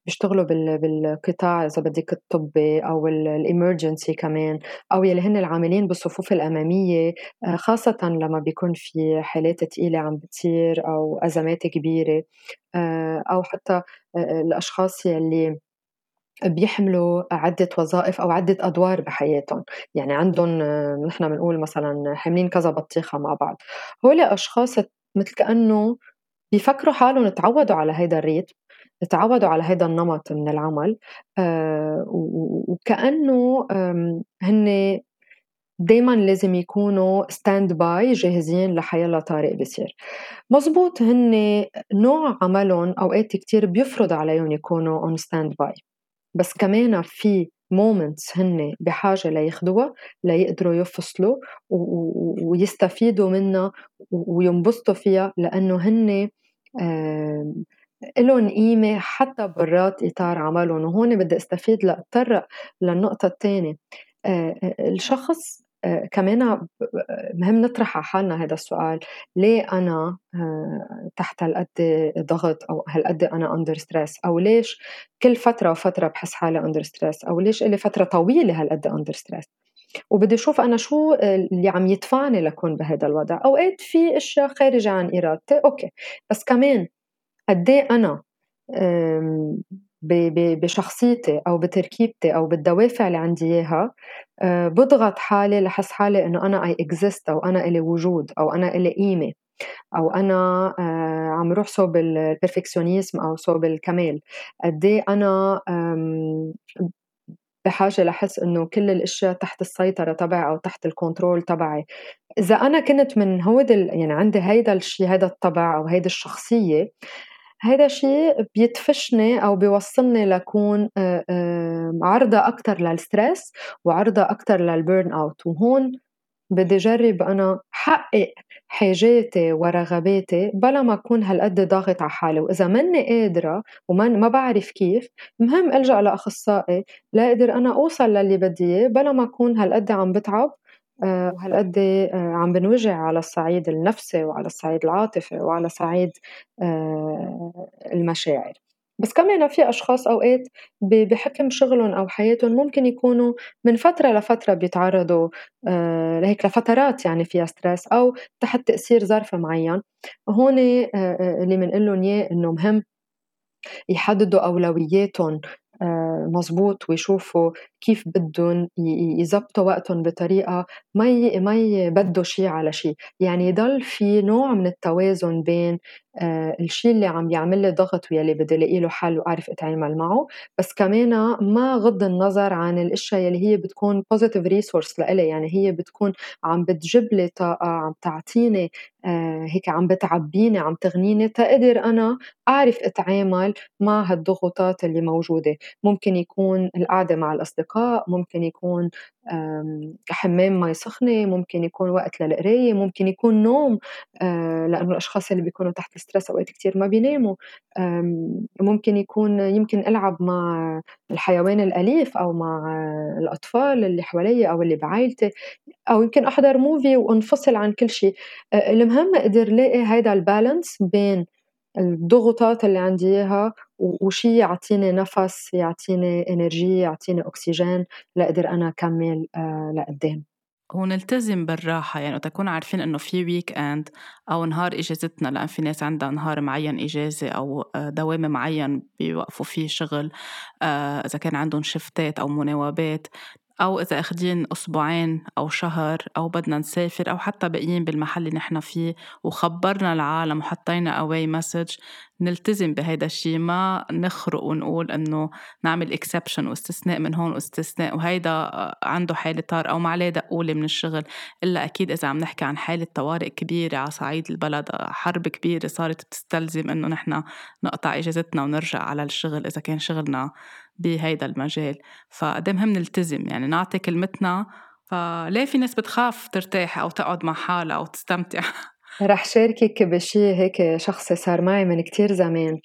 بيشتغلوا بالقطاع إذا بدِّك الطبّي أو الإمرجنسي كمان أو يلي هن العاملين بالصفوف الأمامية آه، خاصةً لمّا بيكون في حالات تقيلة عم بتصير أو أزمات كبيرة. آه، أو حتى الأشخاص يلّي بيحملوا عدة وظائف أو عدة أدوار بحياتهم. يعني عندهم نحن بنقول مثلا حاملين كذا بطيخة مع بعض. هول أشخاص مثل كأنه بيفكروا حالهم تعودوا على هيدا ال rythme تعودوا على هيدا النمط من العمل آه وكأنه هن دايما لازم يكونوا stand by جاهزين لحيلا طارئ بيصير. مزبوط هن نوع عملهم أوقات كتير بيفرض عليهم يكونوا on stand by بس كمان في moments هن بحاجة لياخدوها ليقدروا يفصلوا ويستفيدوا منها وينبسطوا فيها لأنه هن إلهم قيمة حتى برات إطار عملهم وهون بدي استفيد لأتطرق للنقطة الثانية الشخص كمان مهم نطرح على حالنا هذا السؤال. ليه أنا تحت هالقد ضغط أو هالقد أنا under stress أو ليش كل فترة وفترة بحس حالي under stress أو ليش إلي فترة طويلة هالقد under stress وبدي أشوف أنا شو اللي عم يدفعني لكون بهذا الوضع. أوقات في أشياء خارجة عن إرادتي okay. بس كمان قد إيه أنا بشخصيتي أو بتركيبتي أو بالدوافع اللي عندي إياها آه، بضغط حالي لحس حالي إنه أنا I exist أو أنا إلي وجود أو أنا إلي قيمة أو أنا آه، عم روح صوب ال perfectionism أو صوب الكمال. قد إيه أنا بحاجة لحس إنه كل الأشياء تحت السيطرة تبعي أو تحت ال control تبعي. إذا أنا كنت من هود يعني عندي هيدا الشيء هيدا الطبع أو هيدي الشخصية هيدا الشيء بيدفشني أو بيوصلني لكون عرضة أكتر لل stress وعرضة أكتر لل burnout وهون بدي جرب أنا حقق حاجاتي ورغباتي بلا ما أكون هالقد ضاغط على حالي. وإذا ماني قادرة وما ما بعرف كيف مهم ألجأ لأخصائي لأقدر أنا أوصل للي بدي إياه بلا ما أكون هالقد عم بتعب آه، وهالقد آه، عم بنوجع على الصعيد النفسي وعلى الصعيد العاطفي وعلى صعيد آه، المشاعر. بس كمان في أشخاص أوقات بحكم شغلهم أو حياتهم ممكن يكونوا من فترة لفترة بيتعرضوا لهيك لفترات يعني فيها ستريس أو تحت تأثير ظرف معين. هون اللي بنقول لهم إياه إنه مهم يحددوا أولوياتهم آه، مزبوط ويشوفوا كيف بدهم يزبطوا وقتهم بطريقة ما ما يبدوا شي على شي يعني يضل في نوع من التوازن بين آه، الشيء اللي عم يعمل لي ضغط واللي بدي الاقي له حل وأعرف أتعامل معه بس كمان ما غض النظر عن الأشياء اللي هي بتكون positive resource لإلي. يعني هي بتكون عم بتجيب لي طاقة عم تعطيني آه، هيك عم بتعبيني عم تغنيني تقدر أنا أعرف أتعامل مع هالضغوطات اللي موجودة. ممكن يكون القعدة مع الأصدقاء ممكن يكون حمام مي سخنة ممكن يكون وقت للقراية ممكن يكون نوم آه، لأنه الأشخاص اللي بيكونوا تحت stress أوقات كتير ما بيناموا. ممكن يكون يمكن ألعب مع الحيوان الأليف أو مع الأطفال اللي حوالي أو اللي بعائلتي أو يمكن أحضر movie وأنفصل عن كل شيء. آه، المهم أقدر لاقي هيدا ال balance بين الضغوطات اللي عندي إياها وشي يعطيني نفس يعطيني energy يعطيني أكسجين لأقدر أنا أكمل آه، لقدام. ونلتزم بالراحة يعني تكون عارفين إنه في weekend أو نهار إجازتنا لأن في ناس عندها نهار معين إجازة أو آه، دوام معين بيوقفوا فيه شغل آه، إذا كان عندهم شفتات أو مناوبات. أو إذا أخدين أسبوعين أو شهر أو بدنا نسافر أو حتى باقيين بالمحل اللي نحن فيه وخبرنا العالم وحطينا away message نلتزم بهيدا الشيء ما نخرق ونقول إنه نعمل exception واستثناء من هون واستثناء وهيدا عنده حالة طارئة أو ما عليه دقوا له من الشغل. إلا أكيد إذا عم نحكي عن حالة طوارئ كبيرة على صعيد البلد حرب كبيرة صارت تستلزم إنه نحن نقطع إجازتنا ونرجع على الشغل إذا كان شغلنا بهيدا المجال فقد مهم نلتزم يعني نعطي كلمتنا. فليه في ناس بتخاف ترتاح أو تقعد مع حالها أو تستمتع؟ رح شاركك بشي هيك شخصي صار معي من كتير زمان.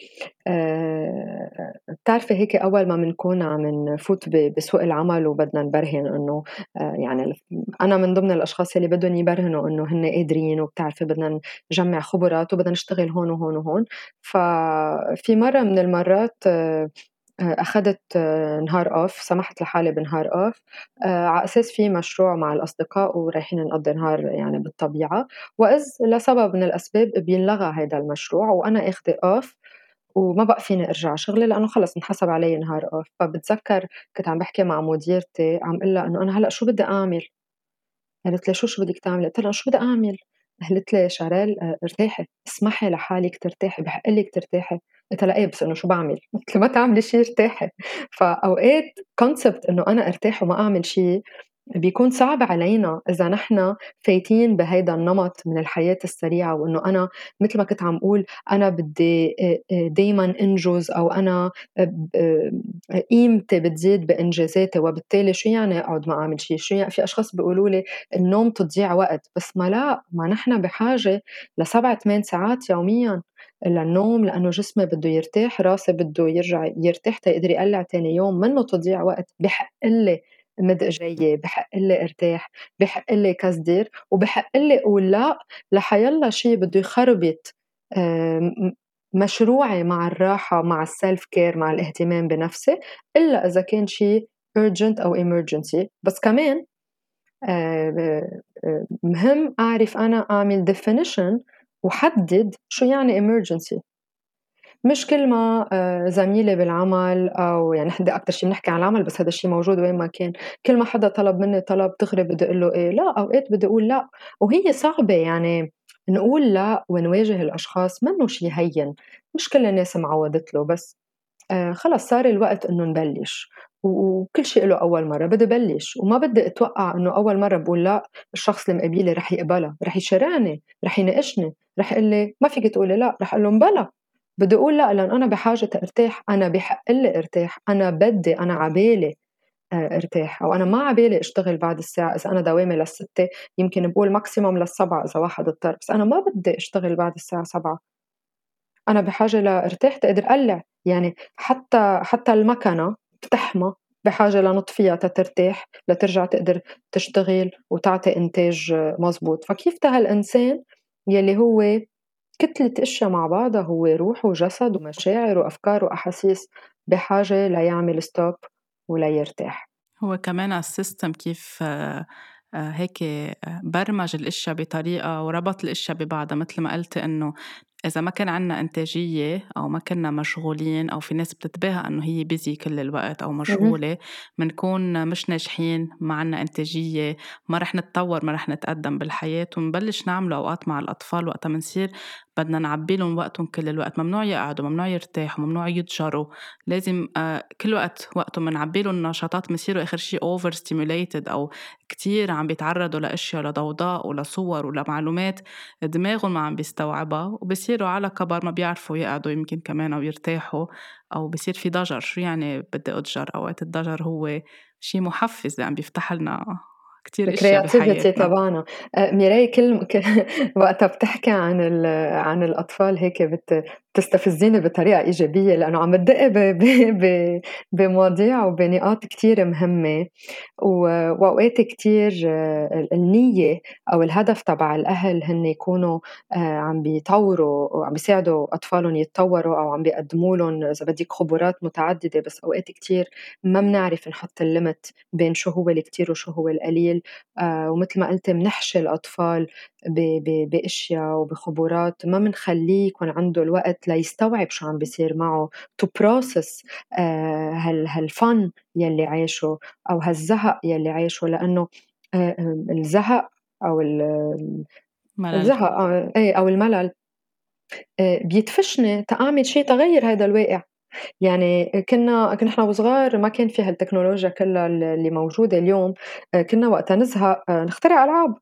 أه بتعرفي هيك أول ما بنكون عم نفوت بسوق العمل وبدنا نبرهن إنه أه يعني أنا من ضمن الأشخاص اللي بدهم يبرهنوا إنه هن قادرين وبتعرفي بدنا نجمع خبرات وبدنا نشتغل هون وهون وهون. ففي مرة من المرات آه، أخدت آه، نهار أوف سمحت لحالي بنهار أوف آه، على أساس في مشروع مع الأصدقاء ورايحين نقضي نهار يعني بالطبيعة. وإذ لسبب من الأسباب بينلغى هيدا المشروع وأنا أخذة أوف وما بقى فيني أرجع شغلي لأنه خلص انحسب علي نهار اوف فبتذكر كنت عم بحكي مع مديرتي عم قلها إنه أنا هلأ شو بدي أعمل؟ قالت لي شو شو بدك تعملي؟ قلت لها شو بدي أعمل؟ قالت لي شارل ارتاحي اسمحي لحالك ترتاحي بحق لك ترتاحي قلت لها إيه بس إنه شو بعمل؟ قلت ما تعملي شيء ارتاحي فأوقات concept إنه أنا أرتاح وما أعمل شيء بيكون صعب علينا إذا نحن فايتين بهيدا النمط من الحياة السريعة وإنه أنا مثل ما كنت عم أقول أنا بدي دايما أنجز أو أنا قيمتي بتزيد بإنجازاتي. وبالتالي شو يعني أقعد ما أعمل شيء؟ شو يعني؟ في أشخاص بيقولوا لي النوم تضيع وقت. بس ما لا ما نحن بحاجة لسبع ثمان ساعات يوميا للنوم لأنه جسمي بده يرتاح راسي بده يرجع يرتاح تيقدر يقلع تاني يوم منه تضيع وقت. بحق لي مد جاية بحق لي أرتاح بحق لي كصدير وبحق لي أقول لا لحيلا شيء بده يخربط مشروعي مع الراحة مع السيلف كير مع الاهتمام بنفسي إلا إذا كان شيء urgent أو emergency. بس كمان مهم أعرف أنا أعمل definition وحدد شو يعني emergency. مش كل ما آه، زميلي بالعمل أو يعني نحن أكتر شي بنحكي عن العمل بس هذا الشي موجود وين ما كان، كل ما حدا طلب منّي طلب دغري بدي أقول له إيه، لأ أوقات بدي أقول لأ، وهي صعبة يعني نقول لأ ونواجه الأشخاص منّو شي هيّن، مش كل الناس معوّدت له بس آه خلص صار الوقت إنه نبلّش. وكل شيء له أول مرة بدي بلّش. وما بدي أتوقع إنه أول مرة بقول لأ الشخص اللي مقابلي رح يقبلها، رح يشرعني، رح يناقشني، رح يقول لي ما فيك تقولي لأ، رح أقول له بدي أقول لأ لأن أنا بحاجة أرتاح أنا بحق لي أرتاح أنا بدي أنا عبالي آه، أرتاح أو أنا ما عبالي أشتغل بعد الساعة إذا أنا دوامي للستة يمكن بقول ماكسيموم للسبعة إذا واحد اضطر بس أنا ما بدي أشتغل بعد الساعة سبعة. أنا بحاجة لارتاح تقدر أقلع يعني حتى حتى المكنة بتحمى بحاجة لنطفيها تترتاح لترجع تقدر تشتغل وتعطي إنتاج مزبوط. فكيف الانسان يلي هو كتلة أشياء مع بعضها هو روح وجسد ومشاعر وأفكار وأحاسيس بحاجة ليعمل stop وليرتاح هو كمان ال system كيف آه، آه، هيك آه، برمج الاشياء بطريقة وربط الاشياء ببعضها. مثل ما قلت إنه إذا ما كان عنا إنتاجية أو ما كنا مشغولين أو في ناس بتتباهى إنه هي بيزي كل الوقت أو مشغولة بنكون مش ناجحين ما عنا إنتاجية ما رح نتطور ما رح نتقدم بالحياة ونبلش نعمل أوقات مع الأطفال وقتها منصير بدنا نعبي لهم وقتهم كل الوقت. ممنوع يقعدوا ممنوع يرتاحوا ممنوع يتجروا. لازم آه، كل وقت وقتهم بنعبي لهم نشاطات بصيروا آخر شيء أوفر ستيموليتد أو كتير عم بيتعرضوا لأشياء لضوضاء ولصور ولمعلومات دماغهم ما عم بيستوعبها وبصيروا على كبر ما بيعرفوا يقعدوا يمكن كمان أو يرتاحوا أو بصير في ضجر. شو يعني بدي أتجر؟ أوقات الضجر هو شيء محفز عم بيفتح لنا كتير أشياء بحياتنا. تبعنا. آه، ميراي كل وقتها بتحكي عن عن الأطفال هيك بت... بتستفزيني بطريقة إيجابية لأنه عم تدق بمواضيع وبنقاط كتير مهمة. وأوقات كتير آه، النية أو الهدف تبع الأهل هن يكونوا آه، عم بيطوروا وعم بيساعدوا أطفالهم يتطوروا أو عم بيقدموا لهم إذا بدك خبرات متعددة. بس أوقات كتير ما بنعرف نحط ال limit بين شو هو الكتير وشو هو القليل. آه، ومثل ما قلت بنحشي الأطفال بأشياء وبخبرات ما بنخليه يكون عنده الوقت ليستوعب شو عم بيصير معه to process هال هال event يلي عايشه أو هالزهق يلي عايشه. لأنه آه، الزهق أو الزهق آه، إيه أو الملل بيدفشني تأعمل شيء تغير هذا الواقع. يعني كنا كنا نحن وصغار ما كان في هالتكنولوجيا كلها اللي موجودة اليوم كنا وقتها نزهق نخترع ألعاب.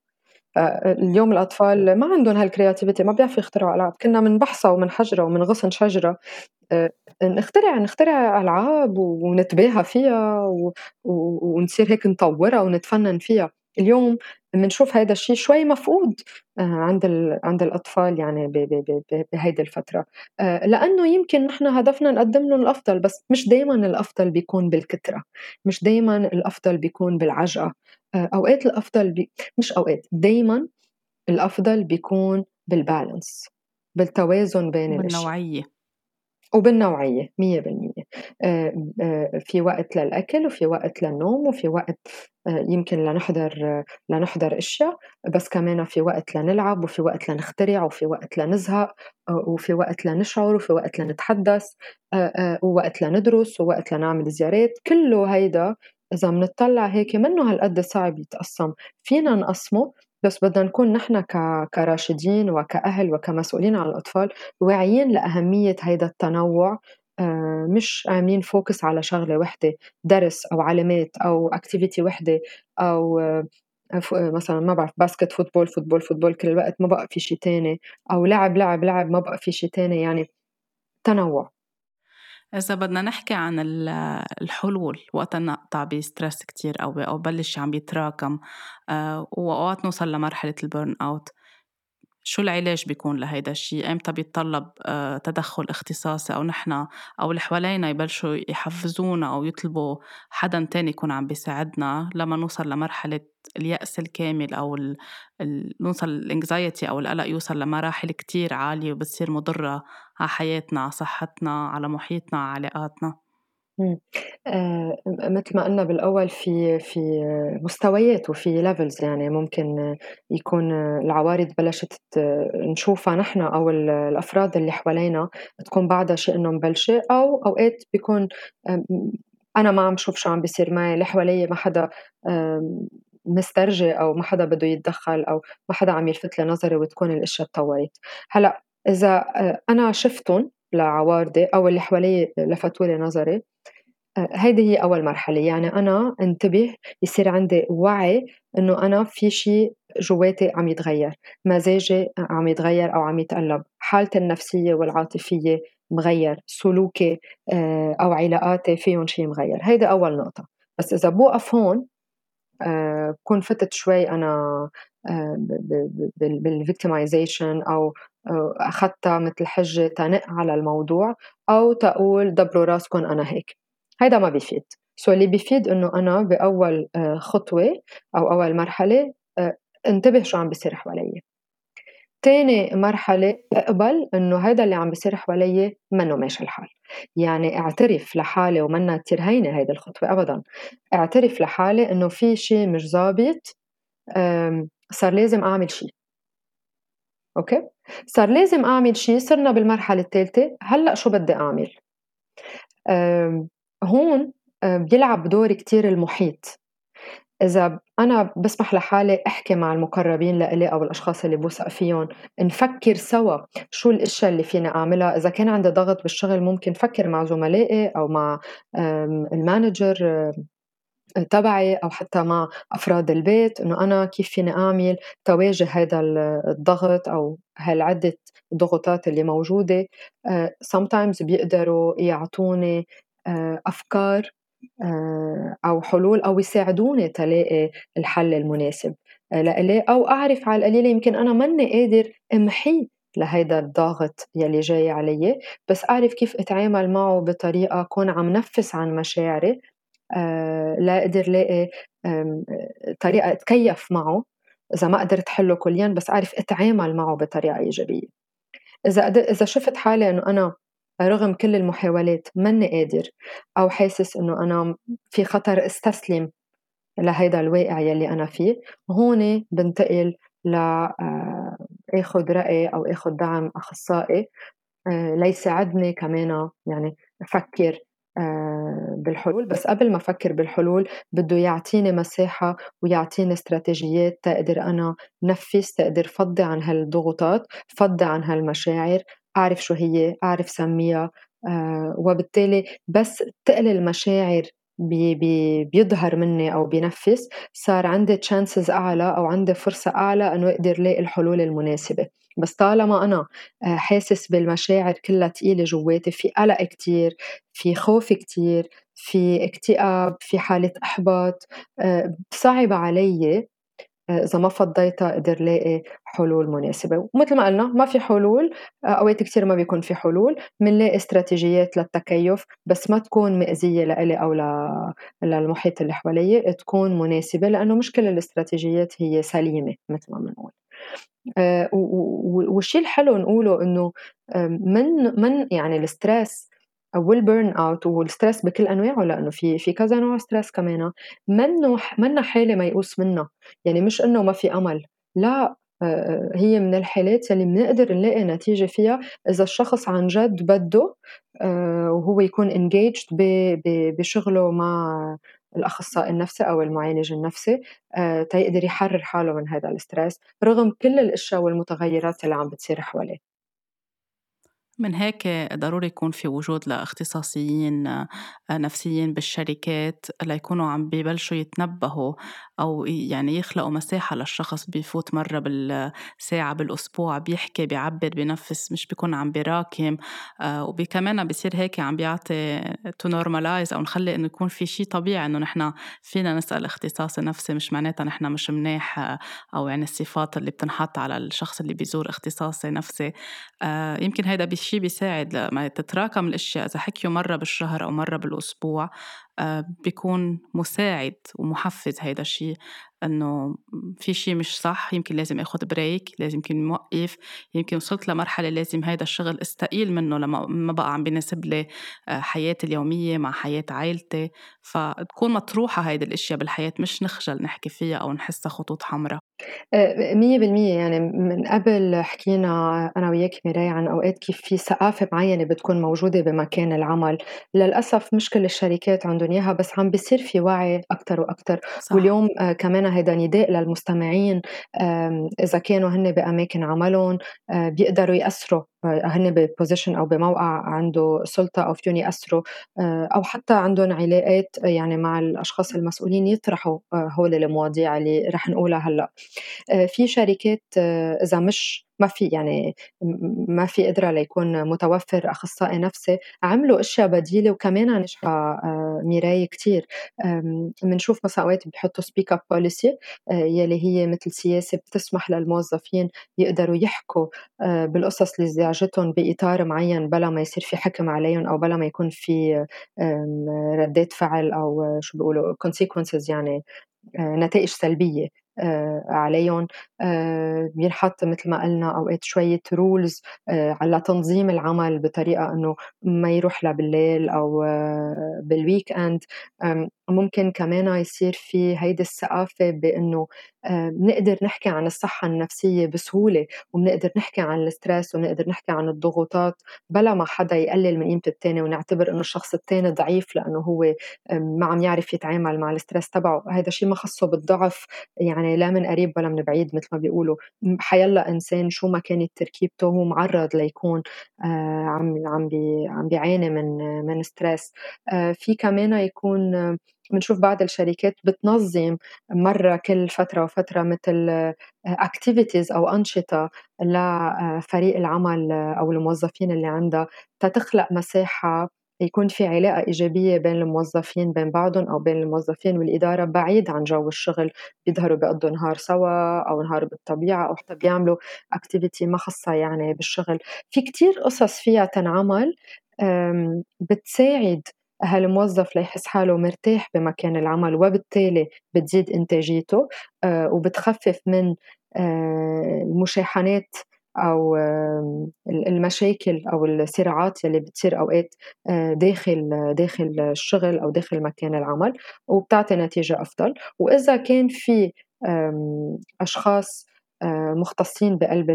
اليوم الأطفال ما عندهم هالكرياتيفيتي ما بيعرفوا يخترعوا ألعاب. كنا من بحصة ومن حجرة ومن غصن شجرة. نخترع نخترع ألعاب ونتباهى فيها ونصير هيك نطورها ونتفنن فيها. اليوم بنشوف هذا الشيء شوي مفقود آه، عند عند الأطفال يعني بهيدي الفترة. آه، لأنه يمكن نحن هدفنا نقدم لهم الأفضل بس مش دائما الأفضل بيكون بالكترة مش دائما الأفضل بيكون بالعجقة. آه، أوقات الأفضل بي... مش أوقات دائما الأفضل بيكون بالبالانس بالتوازن بين النوعيه وبالنوعية مية بالمية. في وقت للأكل وفي وقت للنوم وفي وقت يمكن لنحضر لنحضر أشياء بس كمان في وقت لنلعب وفي وقت لنخترع وفي وقت لنزهق وفي وقت لنشعر وفي وقت لنتحدث ووقت لندرس ووقت لنعمل زيارات. كله هيدا إذا بنطلع هيك منه هالقد صعب يتقسم. فينا نقسمه بس بدنا نكون نحن كراشدين وكأهل وكمسؤولين عن الأطفال واعيين لأهمية هيدا التنوع. آه، مش عاملين focus على شغلة وحدة درس أو علامات أو activity وحدة أو آه، مثلا ما بعرف basket football football football كل الوقت ما بقى في شيء تاني أو لعب لعب لعب ما بقى في شيء تاني. يعني تنوع. إذا بدنا نحكي عن الحلول وقت نقطع ب stress كتير قوي أو بلش عم بيتراكم آه، وأوقات نوصل لمرحلة ال burnout شو العلاج بيكون لهيدا الشيء أمتى بيتطلب آه، تدخل اختصاصي؟ أو نحن أو اللي حوالينا يبلشوا يحفزونا أو يطلبوا حدا تاني يكون عم بيساعدنا لما نوصل لمرحلة اليأس الكامل أو ال... ال... نوصل ال anxiety أو القلق يوصل لمراحل كتير عالية وبتصير مضرة على حياتنا على صحتنا على محيطنا على علاقاتنا. آه، مثل ما قلنا بالأول في في مستويات وفي ليفلز يعني ممكن يكون العوارض بلشت نشوفها نحن أو الأفراد اللي حوالينا تكون بعدها شيء إنه مبلشة أو أوقات بيكون أنا ما عم شوف شو عم بيصير معي اللي حوالي ما حدا مسترجي أو ما حدا بده يتدخل أو ما حدا عم يلفت لي نظري وتكون الأشياء تطورت. هلأ إذا أنا شفتهم لعوارضي أو اللي حوالي لفتوا لي نظري هيدي هي أول مرحلة. يعني أنا انتبه يصير عندي وعي إنه أنا في شيء جواتي عم يتغير. مزاجي عم يتغير أو عم يتقلب حالتي النفسية والعاطفية مغير. سلوكي آه، أو علاقاتي فيهم شيء مغير. هيدي أول نقطة. بس إذا بوقف هون آه، بكون فتت شوي أنا آه، بال victimization أو أخذتها مثل حجة تنق على الموضوع أو تقول دبروا راسكم أنا هيك. هيدا ما بيفيد so اللي بيفيد إنه أنا بأول آه، خطوة أو أول مرحلة آه، انتبه شو عم بيصير حوالي. تاني مرحلة أقبل إنه هيدا اللي عم بيصير حوالي منه ماشي الحال. يعني اعترف لحالي ومنا كتير هينة هيدي الخطوة ابدا. اعترف لحالي إنه في شيء مش ظابط صار لازم أعمل شيء أوكي؟ صار لازم أعمل شي صرنا بالمرحلة الثالثة هلأ شو بدي أعمل؟ هون بيلعب دور كتير المحيط. إذا أنا بسمح لحالي أحكي مع المقربين لإلي أو الأشخاص اللي بوثق فيهم نفكر سوا شو الأشياء اللي فيني أعملها. إذا كان عندي ضغط بالشغل ممكن فكر مع زملائي أو مع المانجر تبعي أو حتى مع أفراد البيت إنه أنا كيف فيني أعمل تواجه هذا الضغط أو هالعدة ضغوطات اللي موجودة. sometimes بيقدروا يعطوني أفكار أو حلول أو يساعدوني تلاقي الحل المناسب. لإلي أو أعرف على القليلة يمكن أنا ماني قادر أمحيه لهيدا الضغط يلي جاي علي بس أعرف كيف أتعامل معه بطريقة أكون عم نفس عن مشاعري. آه، لا أقدر لاقي طريقة أتكيف معه إذا ما قدرت حله كليا بس أعرف أتعامل معه بطريقة إيجابية. إذا إذا شفت حالي إنه أنا رغم كل المحاولات ماني قادر أو حاسس إنه أنا في خطر استسلم لهيدا الواقع يلي أنا فيه هون بنتقل ل آه، آخذ رأي أو آخذ دعم أخصائي آه، ليساعدني كمان يعني أفكر آه، بالحلول. بس قبل ما أفكر بالحلول بده يعطيني مساحة ويعطيني استراتيجيات تقدر أنا نفذ تقدر فضي عن هالضغوطات فضي عن هالمشاعر أعرف شو هي أعرف سميها آه وبالتالي بس تقل المشاعر بي بي بيظهر مني أو بينفس صار عندي chances أعلى أو عندي فرصة أعلى إنه أقدر لاقي الحلول المناسبة. بس طالما أنا آه، حاسس بالمشاعر كلها ثقيله جواتي في قلق كتير في خوف كتير في اكتئاب في حالة إحباط آه، صعب علي إذا ما فضيتها أقدر لاقي حلول مناسبة. ومثل ما قلنا ما في حلول أوقات كتير ما بيكون في حلول. بنلاقي استراتيجيات للتكيف بس ما تكون مأذية لإلي أو للمحيط اللي حوالي تكون مناسبة لأنه مش كل الاستراتيجيات هي سليمة مثل ما بنقول. آه، والشيء الحلو نقوله إنه من من يعني ال stress أو ال burnout وال stress بكل أنواعه؟ لأنه في في كذا نوع stress كمان. منه منا حالة ميؤوس منها. يعني مش إنه ما في أمل. لا هي من الحالات اللي بنقدر نلاقي نتيجة فيها إذا الشخص عن جد بده وهو يكون engaged بشغله مع الأخصائي النفسي أو المعالج النفسي تيقدر يحرر حاله من هذا ال stress رغم كل الأشياء والمتغيرات اللي عم بتصير حواليه. من هيك ضروري يكون في وجود لاختصاصيين آه، نفسيين بالشركات ليكونوا عم ببلشوا يتنبهوا أو يعني يخلقوا مساحة للشخص بيفوت مرة بالساعة بالأسبوع بيحكي بيعبر بينفس مش بيكون عم بيراكم آه، وكمان بصير هيك عم بيعطي to normalize أو نخلي إنه يكون في شيء طبيعي إنه نحن فينا نسأل اختصاصي نفسي مش معناتها نحن مش مناح آه، أو يعني الصفات اللي بتنحط على الشخص اللي بيزور اختصاصي نفسي يمكن هيدا بشي شيء بيساعد لما تتراكم الأشياء إذا حكيوا مرة بالشهر أو مرة بالأسبوع بيكون مساعد ومحفز هيدا الشيء إنه في شيء مش صح يمكن لازم اخذ بريك لازم يمكن موقف يمكن وصلت لمرحلة لازم هيدا الشغل استقيل منه لما ما بقى عم بيناسب لي آه، حياتي اليومية مع حياة عائلتي فتكون مطروحة هيدي الأشياء بالحياة مش نخجل نحكي فيها أو نحسها خطوط حمراء. آه، مية بالمية. يعني من قبل حكينا أنا وياك ميراي عن أوقات كيف في ثقافة معينة بتكون موجودة بمكان العمل. للأسف مش كل الشركات عندهم إياها بس عم بيصير في وعي وأكتر صح. واليوم آه، كمان هيدا نداء للمستمعين إذا كانوا هن بأماكن عملهم آه، بيقدروا يأثروا هن ب position أو بموقع عنده سلطة أو فيهم يأثروا أو حتى عندهم علاقات يعني مع الأشخاص المسؤولين يطرحوا هول المواضيع اللي رح نقولها هلأ في شركات إذا مش ما في يعني ما في قدرة ليكون متوفر أخصائي نفسي. عملوا أشياء بديلة وكمان ناجحة آه، ميراي كتير. بنشوف مثلا أوقات بيحطوا speak up policy يلي هي مثل سياسة بتسمح للموظفين يقدروا يحكوا آه، بالقصص اللي زعجتهم بإطار معين بلا ما يصير في حكم عليهم أو بلا ما يكون في ردات فعل أو شو بيقولوا consequences يعني آه، نتائج سلبية. عليهم. بينحط مثل ما قلنا أوقات شوية رولز على تنظيم العمل بطريقة إنه ما يروح لبالليل أو بال weekend ممكن كمان يصير في هيدي الثقافة بإنه بنقدر نحكي عن الصحة النفسية بسهولة وبنقدر نحكي عن ال stress ونقدر نحكي عن الضغوطات بلا ما حدا يقلل من قيمة التاني ونعتبر إنه الشخص التاني ضعيف لأنه هو ما عم يعرف يتعامل مع ال stress تبعه. هذا شيء ما خصه بالضعف يعني لا من قريب ولا من بعيد مثل ما بيقولوا. حيلا إنسان شو ما كانت تركيبته هو معرض ليكون عم عم عم بيعاني من من stress في كمان يكون بنشوف بعض الشركات بتنظم مرة كل فترة وفترة مثل activities أو أنشطة لفريق العمل أو الموظفين اللي عندها. تتخلق مساحة يكون في علاقة إيجابية بين الموظفين بين بعضهم أو بين الموظفين والإدارة بعيد عن جو الشغل. بيظهروا بيقضوا نهار سوا أو نهار بالطبيعة أو حتى بيعملوا اكتيفيتي ما خصها يعني بالشغل. في كتير قصص فيها تنعمل بتساعد هالموظف ليحس حاله مرتاح بمكان العمل وبالتالي بتزيد إنتاجيته آه، وبتخفف من آه، المشاحنات أو المشاكل أو الصراعات يلي بتصير أوقات آه، داخل داخل الشغل أو داخل مكان العمل وبتعطي نتيجة أفضل. وإذا كان في أشخاص آه، مختصين بقلب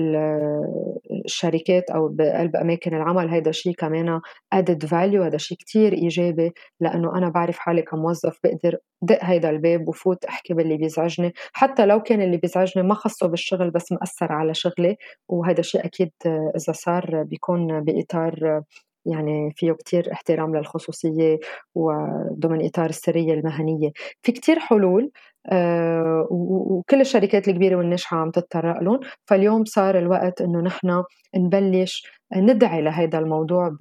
الشركات أو بقلب أماكن العمل. هيدا شيء كمان ادد فاليو هذا شيء كتير إيجابي لأنه أنا بعرف حالي كموظف بقدر دق هيدا الباب وفوت أحكي باللي بيزعجني. حتى لو كان اللي بيزعجني ما خصه بالشغل بس مأثر على شغلي وهذا شيء أكيد إذا صار بيكون بإطار يعني فيه كتير احترام للخصوصية وضمن إطار السرية المهنية. في كتير حلول آه، وكل الشركات الكبيرة والناجحة عم تتطرق لهم. فاليوم صار الوقت إنه نحن نبلش ندعي لهذا الموضوع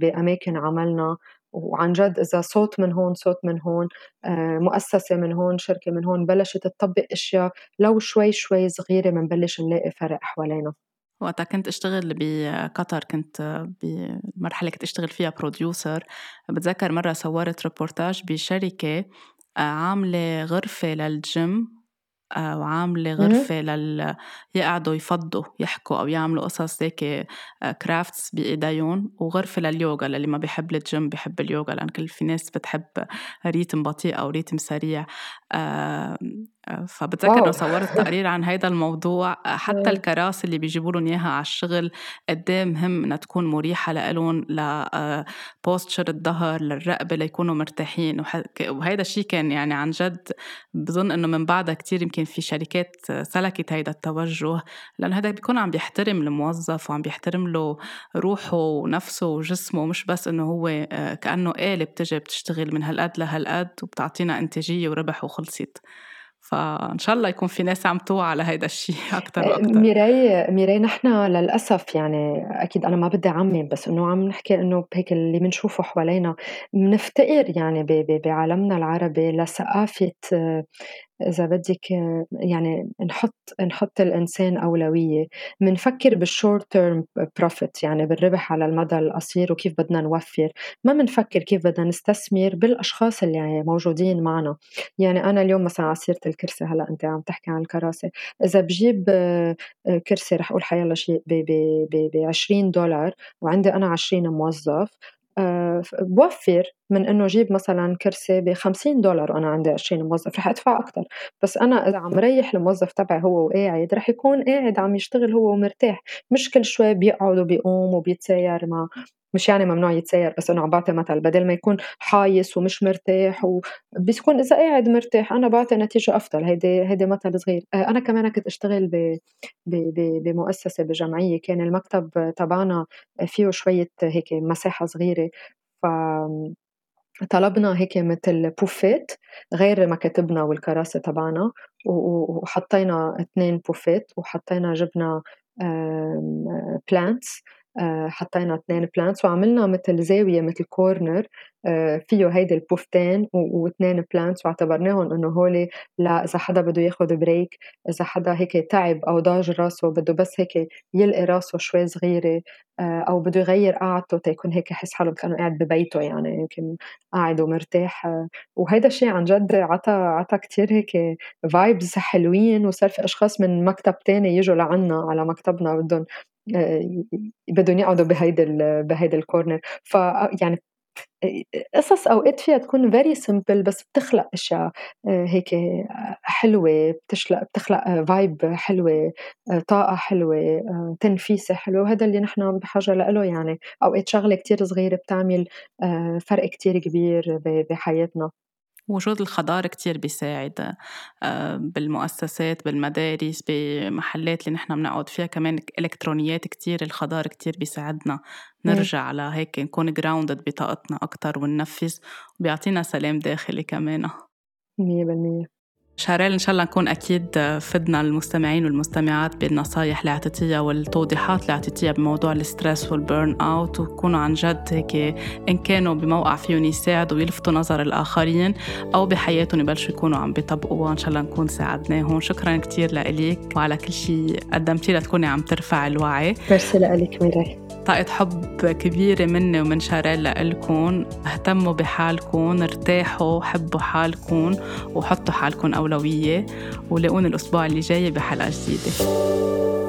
بأماكن عملنا. وعن جد إذا صوت من هون صوت من هون آه، مؤسسة من هون شركة من هون بلشت تطبق أشياء لو شوي شوي صغيرة بنبلش نلاقي فرق حوالينا. وقتها كنت أشتغل بقطر كنت بمرحلة كنت أشتغل فيها بروديوسر بتذكر مرة صورت ريبورتاج بشركة آه، عاملة غرفة للجيم آه، وعاملة غرفة لل يقعدوا يفضوا يحكوا أو يعملوا قصص هيك crafts بإيديهم وغرفة لليوغا للي ما بيحب الجيم بيحب اليوغا لأن كل في ناس بتحب rythme بطيء أو rythme سريع. فبتذكر انه صورت تقرير عن هذا الموضوع حتى الكراسي اللي بيجيبوا لهم إياها على الشغل قد مهم إنها تكون مريحة لهم لبوستشر الظهر للرقبة ليكونوا مرتاحين. وهذا الشيء كان يعني عن جد بظن إنه من بعدها كتير يمكن في شركات سلكت هذا التوجه لأنه هذا بيكون عم بيحترم الموظف وعم بيحترم له روحه ونفسه وجسمه مش بس إنه هو آه، كأنه آلة بتجي بتشتغل من هالقد لهالقد وبتعطينا إنتاجية وربح وخلصت. فإن شاء الله يكون في ناس عم توعى على هيدا الشيء أكثر وأكثر ميراي ميراي نحن للأسف يعني أكيد أنا ما بدي أعمم بس إنه عم نحكي إنه هيك اللي بنشوفه حوالينا بنفتقر يعني بعالمنا العربي لثقافة إذا بدِّك يعني نحُط نحُط الإنسان أولوية، منفكّر بالshort term profit يعني بالربح على المدى القصير وكيف بدنا نوفّر، ما منفكّر كيف بدنا نستثمر بالأشخاص اللي موجودين معنا، يعني أنا اليوم مثلًا على سيرة الكرسي هلأ أنتِ عم تحكي عن الكراسي، إذا بجيب كرسي رح أقول حيالّا شي ب ب ب ب$20 وعندي أنا 20 موظف آه، بوفّر من إنه جيب مثلًا كرسي ب$50 وأنا عندي 20 موظف رح أدفع أكتر، بس أنا إذا عم ريّح الموظف تبعي هو وقاعد رح يكون قاعد عم يشتغل هو ومرتاح، مش كل شوي بيقعد وبيقوم وبيتساير مع مش يعني ممنوع يتساير بس إنه عم بعطي مثل بدل ما يكون حايس ومش مرتاح وبيكون إذا قاعد مرتاح أنا بعطي نتيجة أفضل. هيدي هيدي مثل صغير. آه، أنا كمان كنت أشتغل ب ب ب بمؤسسة بجمعية. كان المكتب تبعنا فيه شوية هيك مساحة صغيرة. ف طلبنا هيك مثل poufات غير مكاتبنا والكراسي تبعنا. وحطينا اثنين poufات وحطينا جبنا plants حطينا اثنين plants وعملنا مثل زاوية مثل corner فيه هيدي ال poufتين واثنين plants واعتبرناهم إنه هول لا إذا حدا بده ياخذ break إذا حدا هيك تعب أو ضاج راسه بده بس هيك يلقي راسه شوي صغيرة أو بده يغير قعدته تيكون هيك يحس حاله كانه قاعد ببيته يعني يمكن قاعد ومرتاح وهيدا الشيء عن جد عطى عطى كثير هيك vibes حلوين وصار في أشخاص من مكتب تاني يجوا لعنا على مكتبنا بدهم بدهم يقعدوا بهيدي بهيدي ال corner ف يعني قصص أوقات فيها تكون very simple بس بتخلق أشياء هيك حلوة بتخلق بتخلق vibe حلوة طاقة حلوة تنفيسة حلوة. وهذا اللي نحن بحاجة له يعني. أوقات شغلة كتير صغيرة بتعمل فرق كتير كبير بحياتنا. وجود الخضار كتير بيساعد آه، بالمؤسسات بالمدارس بمحلات اللي نحن بنقعد فيها كمان إلكترونيات كتير الخضار كتير بيساعدنا. نرجع على هيك نكون grounded بطاقتنا أكتر وننفس وبيعطينا سلام داخلي كمان. مية بالمية. شاريل إن شاء الله نكون أكيد فدنا المستمعين والمستمعات بالنصايح اللي أعطيتيها والتوضيحات اللي أعطيتيها بموضوع ال stress وال burnout ويكونوا عن جد هيك إن كانوا بموقع فيهم يساعدوا ويلفتوا نظر الآخرين أو بحياتهم يبلشوا يكونوا عم بيطبقوها. إن شاء الله نكون ساعدناهم. شكرا كتير لإليك وعلى كل شيء قدمتي لتكوني عم ترفع الوعي. ميرسي لإلك ميراي طاقة حب كبيرة مني ومن شاريل لإلكم. اهتموا بحالكم ارتاحوا حبوا حالكم وحطوا حالكم أولوية ولاقوني الأسبوع اللي جاي بحلقة جديدة.